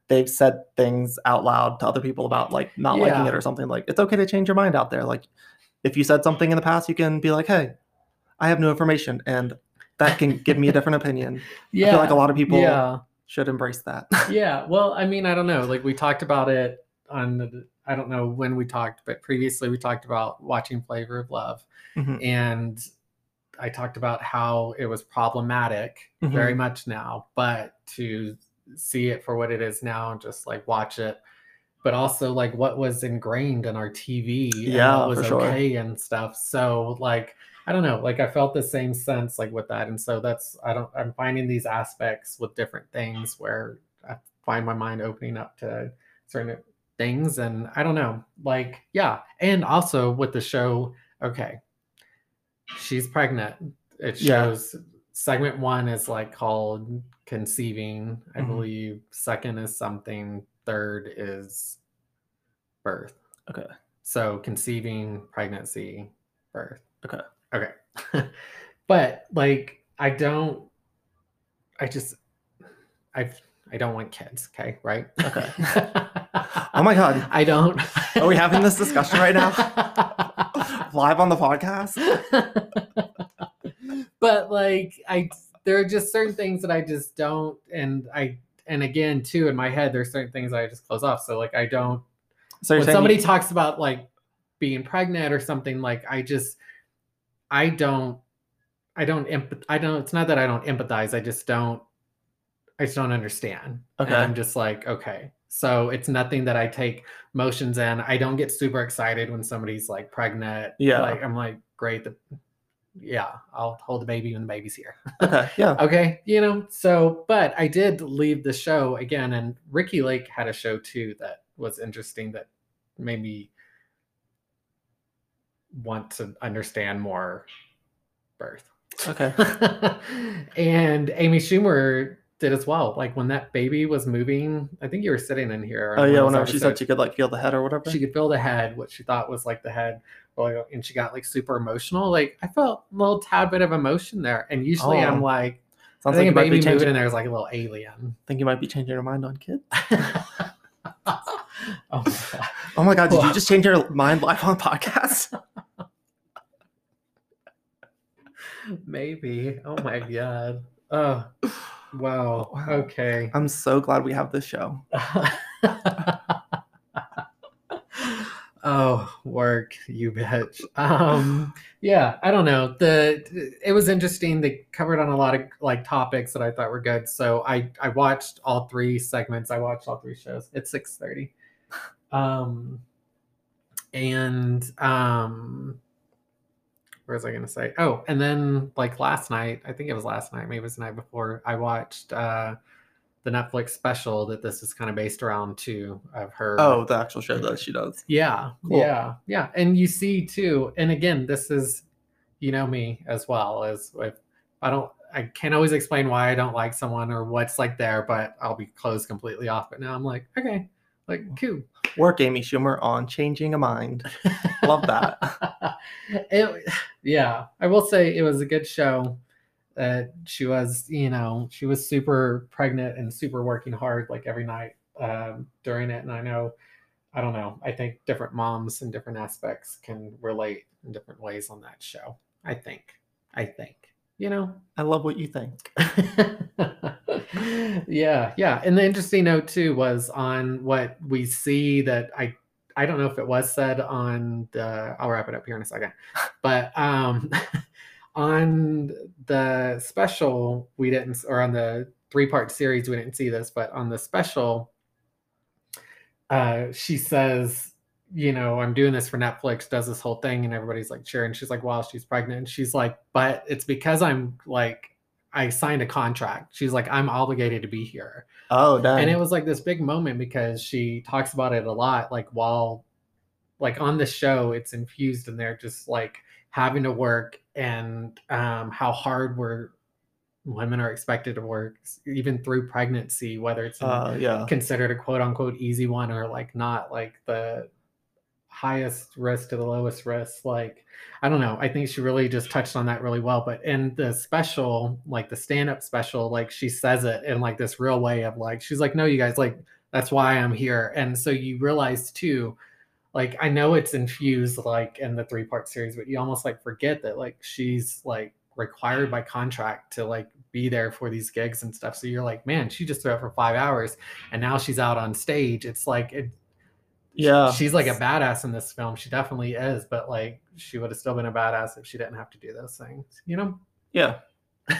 they've said things out loud to other people about like not liking it or something. Like it's okay to change your mind out there. Like if you said something in the past, you can be like, hey, I have new information and that can give me a different opinion. yeah I feel like a lot of people yeah should embrace that. yeah well i mean i don't know like we talked about it on the, i don't know when we talked but previously we talked about watching flavor of love Mhm. and i talked about how it was problematic very much now but to see it for what it is now and just like watch it. But also like what was ingrained in our tv and Yeah, what was for sure. okay and stuff. So like i don't know like i felt the same sense like with that. And so that's i don't i'm finding these aspects with different things where i find my mind opening up to certain things. And i don't know like yeah. And also with the show okay she's pregnant. It Yeah. Segment one is like called conceiving i Mhm. believe second is something third is birth Okay. so conceiving pregnancy birth Okay. okay but like i don't i just i i don't want kids okay right Okay. Oh my God. i don't Are we having this discussion right now? Live on the podcast? But like I there are just certain things that I just don't and I and again too in my head there's certain things I just close off. So like I don't So when somebody you- talks about like being pregnant or something like I just I don't I don't empath I don't it's not that I don't empathize, I just don't I just don't understand. And Okay. I'm just like, okay. So it's nothing that I take motions in. I don't get super excited when somebody's like pregnant. Yeah. Like I'm like, great. The, yeah, I'll hold the baby when the baby's here. okay, yeah. okay. You know, so but I did leave the show again, and Ricki Lake had a show too that was interesting that made me want to understand more birth. Okay. and Amy Schumer did as well. Like when that baby was moving, I think you were sitting in here. Oh yeah, whenever she said she could like feel the head or whatever. she could feel the head, what she thought was like the head, and she got like super emotional. Like I felt a little tad bit of emotion there, and usually I'm Oh. like, Sounds I like think you a might baby moving changing. and there's like a little alien. think you might be changing your mind on kids. Oh my god. Oh my god, did you just change your mind live on podcast? Maybe. Oh my god. Oh, wow. Oh, wow. Okay. I'm so glad we have this show. oh, work, you bitch. Um, yeah, I don't know. The it was interesting. They covered on a lot of like topics that I thought were good. So I I watched all three segments. I watched all three shows. It's six thirty. Um, and um, where was I gonna say? Oh, and then like last night, I think it was last night, maybe it was the night before. I watched uh the Netflix special that this is kind of based around too of her. Oh, the actual show that she does. yeah, Cool. yeah, yeah. And you see too, and again, this is you know me as well as if I don't I can't always explain why I don't like someone or what's like there, but I'll be closed completely off. But now I'm like, okay, like cool. Work Amy Schumer on changing a mind. Love that. it, yeah, I will say it was a good show. Uh, she was, you know, she was super pregnant and super working hard like every night um, during it. And I know, I don't know, I think different moms and different aspects can relate in different ways on that show. I think, I think, you know, I love what you think. yeah, yeah. And the interesting note too was on what we see that I I don't know if it was said on the I'll wrap it up here in a second. But um on the special we didn't or on the three part series we didn't see this, but on the special uh she says you know, I'm doing this for Netflix, does this whole thing, and everybody's like cheering. She's like, wow, she's pregnant. And she's like, but it's because I'm like, I signed a contract. She's like, I'm obligated to be here. Oh, dang. And it was like this big moment because she talks about it a lot, like while like on the show, it's infused in there, just like having to work and um how hard we're women are expected to work, even through pregnancy, whether it's uh, yeah. considered a quote unquote easy one or like not like the highest risk to the lowest risk like i don't know i think she really just touched on that really well but in the special like the stand-up special like she says it in like this real way of like she's like no you guys like that's why i'm here and so you realize too like i know it's infused like in the three part series but you almost like forget that like she's like required by contract to like be there for these gigs and stuff so you're like man she just threw it for five hours and now she's out on stage it's like it Yeah. she's like a badass in this film she definitely is but like she would have still been a badass if she didn't have to do those things you know Yeah.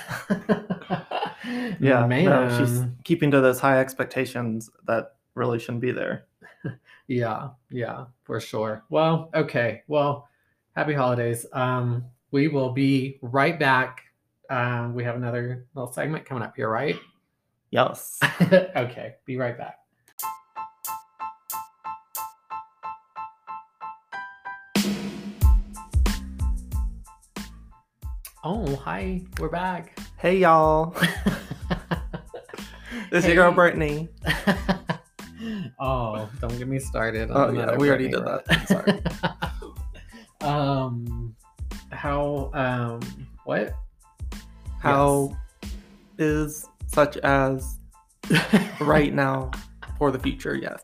Yeah. man no, she's keeping to those high expectations that really shouldn't be there. yeah yeah for sure. Well okay well happy holidays. Um we will be right back. Um we have another little segment coming up here right? Yes. okay be right back. Oh hi we're back. Hey, y'all. This is your girl, Brittany. oh, don't get me started. Oh, yeah, we already did that. rant. um, how? Um, what? How is such as right now for the future? Yes.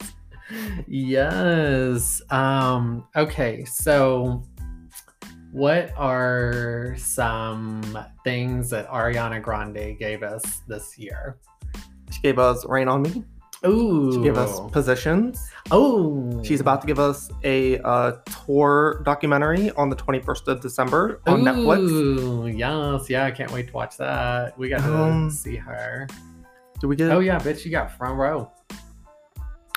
yes. Um. Okay. So, what are some things that Ariana Grande gave us this year? She gave us Rain on Me. Ooh. She gave us Positions. Oh. She's about to give us a uh, tour documentary on the 21st of December on Netflix. Yes, yeah, I can't wait to watch that. We got to Um, see her. Did we get? Oh yeah, bitch, you got front row.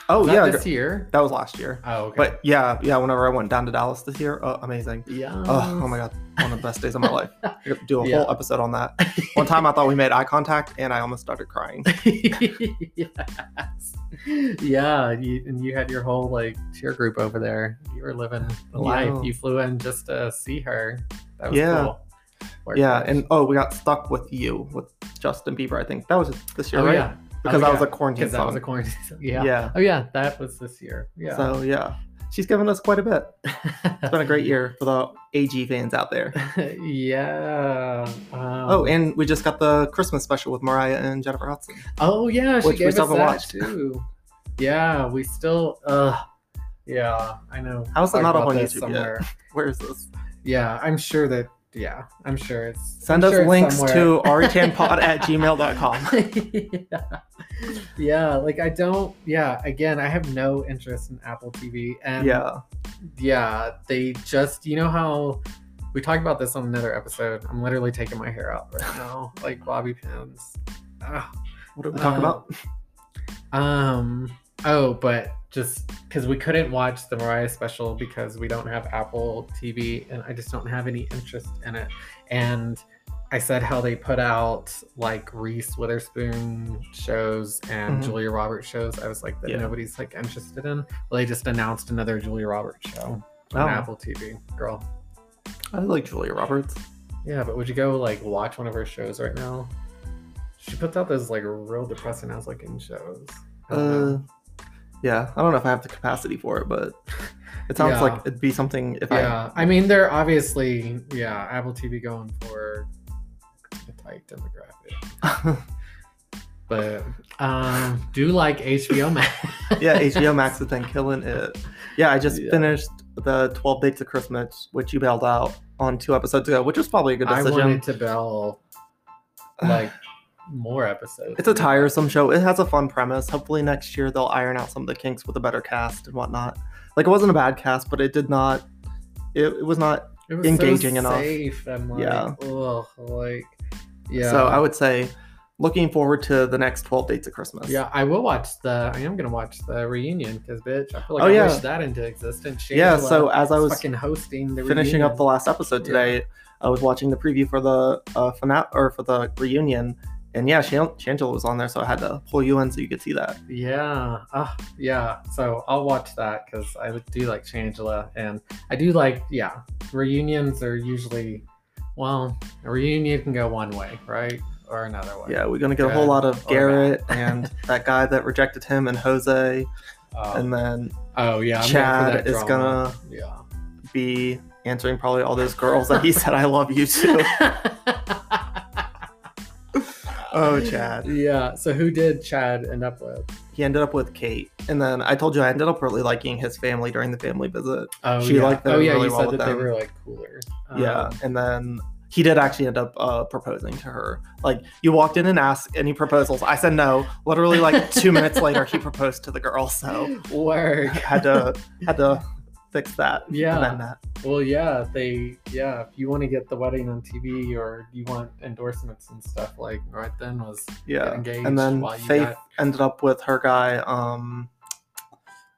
Oh Was that yeah, this year. that was last year. Oh, okay. But yeah, yeah. Whenever I went down to Dallas this year, oh, amazing. yeah. Oh, oh my god, one of the best days of my life. I to do a Yeah. whole episode on that. One time I thought we made eye contact and I almost started crying. yes. Yeah, you, and you had your whole like cheer group over there. You were living the life. Yeah. You flew in just to see her. That was Yeah. cool. Yeah, and oh, we got stuck with you with Justin Bieber. I think that was this year, oh right? yeah, Because Oh, that was a quarantine because that was a quarantine. song. Yeah. yeah. Oh yeah, that was this year. Yeah. So yeah, she's given us quite a bit. It's been a great year for the AG fans out there. yeah. Um, Oh, and we just got the Christmas special with Mariah and Jennifer Hudson. oh yeah, she which we gave still us haven't watched. too. Yeah, we still. Uh, Yeah, I know. How's it Talked not up on YouTube yet? Where is this? Yeah, I'm sure that. Yeah, I'm sure it's. Send I'm us sure links to arichanpod at gmail.com. yeah. yeah, like I don't. Yeah, again, I have no interest in Apple TV, and Yeah. yeah, they just. You know how we talked about this on another episode. I'm literally taking my hair out right now, like bobby pins. Ugh. What did we talk Uh, about? Um. Oh, but just because we couldn't watch the Mariah special because we don't have Apple TV, and I just don't have any interest in it. And I said how they put out like Reese Witherspoon shows and Mhm. Julia Roberts shows. I was like that Yeah. nobody's like interested in. Well, they just announced another Julia Roberts show on Oh. Apple TV. Girl, I like Julia Roberts. yeah, but would you go like watch one of her shows right now? She puts out those like real depressing ass looking shows. Don't know. Yeah, I don't know if I have the capacity for it, but it sounds Yeah. like it'd be something if yeah, I mean they're obviously yeah Apple TV going for a tight demographic, but um do like HBO Max. yeah, HBO Max has been killing it. Yeah, I just Yeah. finished the 12 Dates of Christmas, which you bailed out on two episodes ago, which was probably a good decision. I wanted to bell like more episodes. It's a tiresome show. It has a fun premise. Hopefully next year they'll iron out some of the kinks with a better cast and whatnot. Like it wasn't a bad cast, but it did not. It, it was not. It was engaging so enough. Safe and like, Yeah. ugh, like yeah. So I would say, looking forward to the next 12 Dates of Christmas. Yeah, I will watch the. I am gonna watch the reunion because, bitch, I feel like Oh, I yeah. wish that into existence. Yeah. So as I was fucking hosting the finishing up the last episode today, I was watching the preview for the uh, finale or for the reunion, and yeah, Shan- Shangela was on there, so I had to pull you in so you could see that. Yeah, uh, yeah. So I'll watch that because I do like Shangela, and I do like yeah. Reunions are usually, well, a reunion can go one way, right, or another way. Yeah, we're gonna get a whole lot of Garrett and that guy that rejected him and Jose, Um, and then oh yeah, I'm Chad is gonna Yeah. be answering probably all those girls that he said I love you to. Oh, Chad. Yeah. So who did Chad end up with? He ended up with Kate, and then I told you I ended up really liking his family during the family visit. Oh, She yeah. liked them Oh yeah, really you well said that they were like cooler. yeah, Um, and then he did actually end up uh, proposing to her. Like you walked in and asked any proposals. I said no. Literally like two minutes later, he proposed to the girl. So Work. had to had to fix that. Yeah. amend that. Well, yeah, they yeah. If you want to get the wedding on TV or you want endorsements and stuff, like right then was Yeah, engaged and then Faith got- ended up with her guy. Um,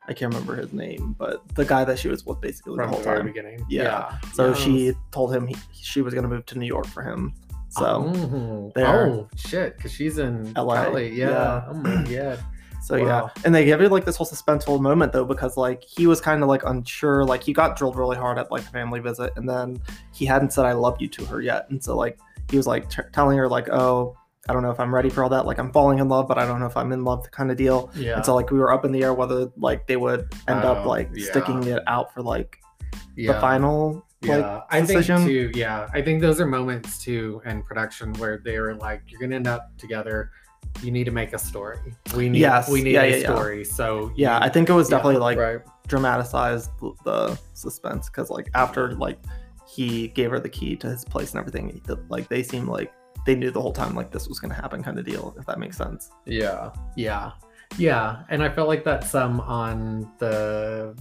I can't remember his name, but the guy that she was with basically from the whole time. beginning. Yeah. So Yeah. she told him he, she was gonna move to New York for him. So oh, oh shit, because she's in LA. Yeah. yeah. Oh my god. So yeah, and they gave it like this whole suspenseful moment though, because like he was kind of like unsure, like he got drilled really hard at like the family visit, and then he hadn't said "I love you" to her yet, and so like he was like t- telling her like, "Oh, I don't know if I'm ready for all that. Like I'm falling in love, but I don't know if I'm in love," kind of deal. Yeah. And so like we were up in the air whether like they would end up like yeah. sticking it out for like yeah. the final like yeah, I think too. Yeah, I think those are moments too in production where they were like, "You're gonna end up together. You need to make a story. We need. Yes, we need yeah, a yeah, yeah. story." So yeah, I think it was yeah, definitely like right. dramatized the, the suspense because like after like he gave her the key to his place and everything like they seemed like they knew the whole time like this was gonna happen kind of deal if that makes sense Yeah, yeah, yeah. And I felt like that's some on the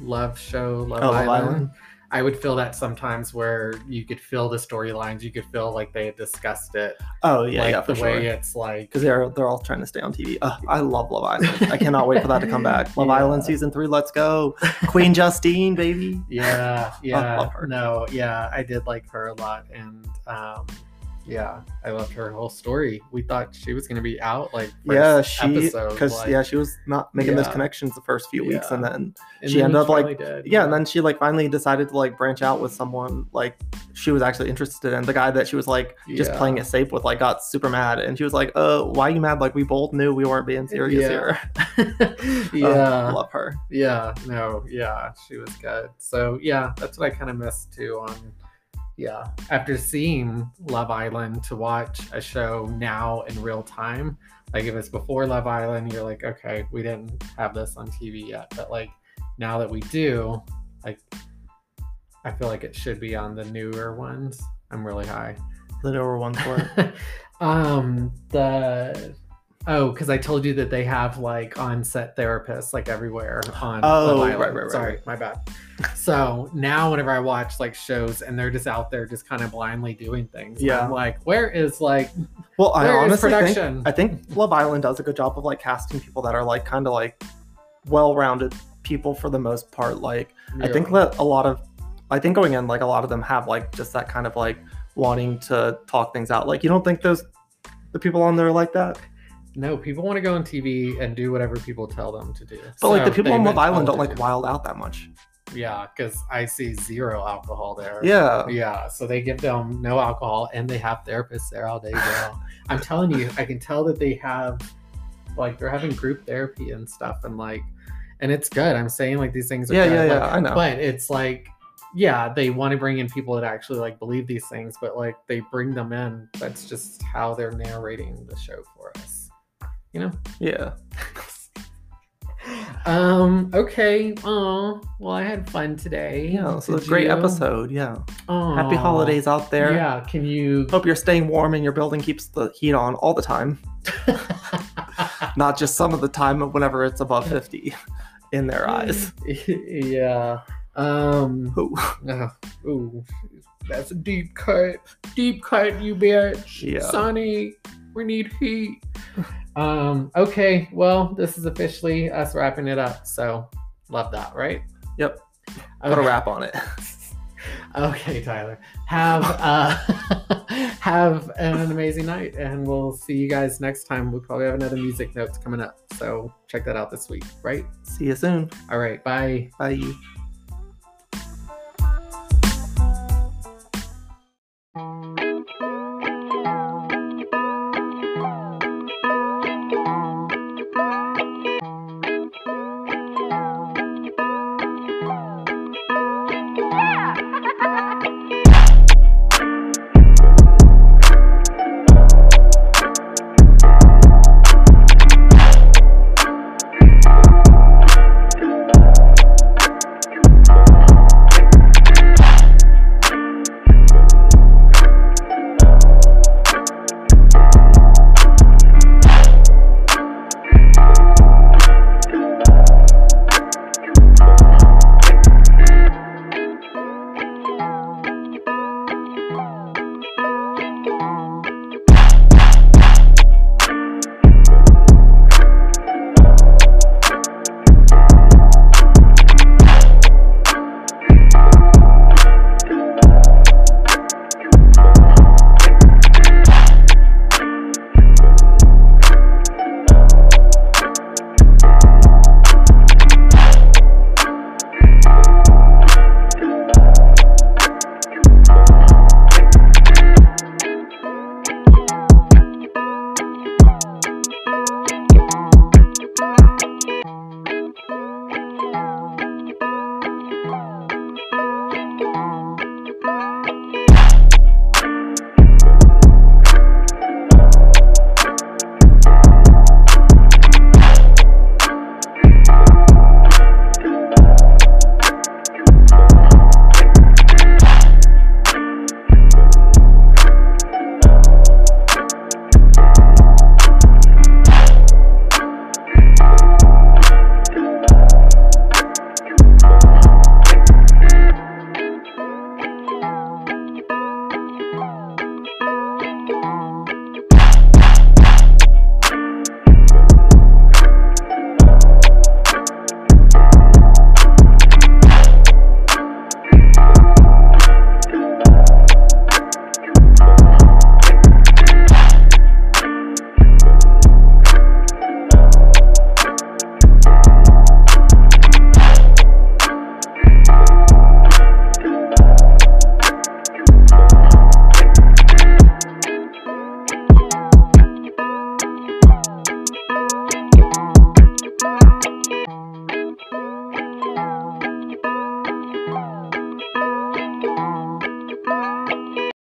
Love Show, Love, Oh, Love Island. I would feel that sometimes where you could feel the storylines. You could feel like they had discussed it. oh yeah like yeah for the sure way it's like. because they're they're all trying to stay on tv Ugh, i love love island i cannot wait for that to come back love Yeah. island season three let's go queen justine baby Yeah, yeah. love her. No, yeah, I did like her a lot, and um, yeah, I loved her whole story. We thought she was gonna be out like yeah she because like- yeah she was not making those connections the first few weeks Yeah. and then and she then ended up, like- did, yeah and then she like finally decided to like branch out with someone like she was actually interested in the guy that she was like just Yeah. playing it safe with like got super mad and she was like uh why are you mad like we both knew we weren't being serious Yeah. here yeah, Uh, love her yeah, no, yeah, she was good. So yeah, that's what I kind of missed too. On yeah, after seeing Love Island, to watch a show now in real time. Like if it's before Love Island, you're like, okay, we didn't have this on TV yet, but like now that we do, like, I feel like it should be on the newer ones. I'm really high. The newer ones it. um, the oh, because I told you that they have like on-set therapists like everywhere on. Oh, Love Island. right, right, Sorry, right. my bad. So now, whenever I watch like shows and they're just out there, just kind of blindly doing things, Yeah. I'm like, where is like, Well, I honestly think? I think Love Island does a good job of like casting people that are like kind of like well-rounded people for the most part. Like I think that a lot of I think going in like a lot of them have like just that kind of like wanting to talk things out. Like you don't think those the people on there are like that? No, people want to go on TV and do whatever people tell them to do. But like the people on Love Island don't like wild out that much. Yeah, because I see zero alcohol there. Yeah. Yeah, so they give them no alcohol and they have therapists there all day long. I'm telling you, I can tell that they have like they're having group therapy and stuff and like and it's good. I'm saying like these things are Yeah, good. yeah, like, yeah. I know. But it's like yeah, they want to bring in people that actually like believe these things, but like they bring them in. That's just how they're narrating the show for us. You know? yeah. Um, okay. Oh, well I had fun today. Yeah. This was a great you? episode. Yeah. Aw. Happy holidays out there. Yeah, can you Hope you're staying warm and your building keeps the heat on all the time, not just some of the time but whenever it's above 50 in their eyes. yeah. Um. Ooh. oh, ooh, that's a deep cut. Deep cut, you bitch. Yeah. Sonny, we need heat. Um, okay, well, this is officially us wrapping it up. So love that, right? Yep. Okay. Put a wrap on it. okay, Tyler. Have uh, have an amazing night, and we'll see you guys next time. We probably have another music notes coming up, so check that out this week. Right? See you soon. All right. Bye. Bye. Thank you.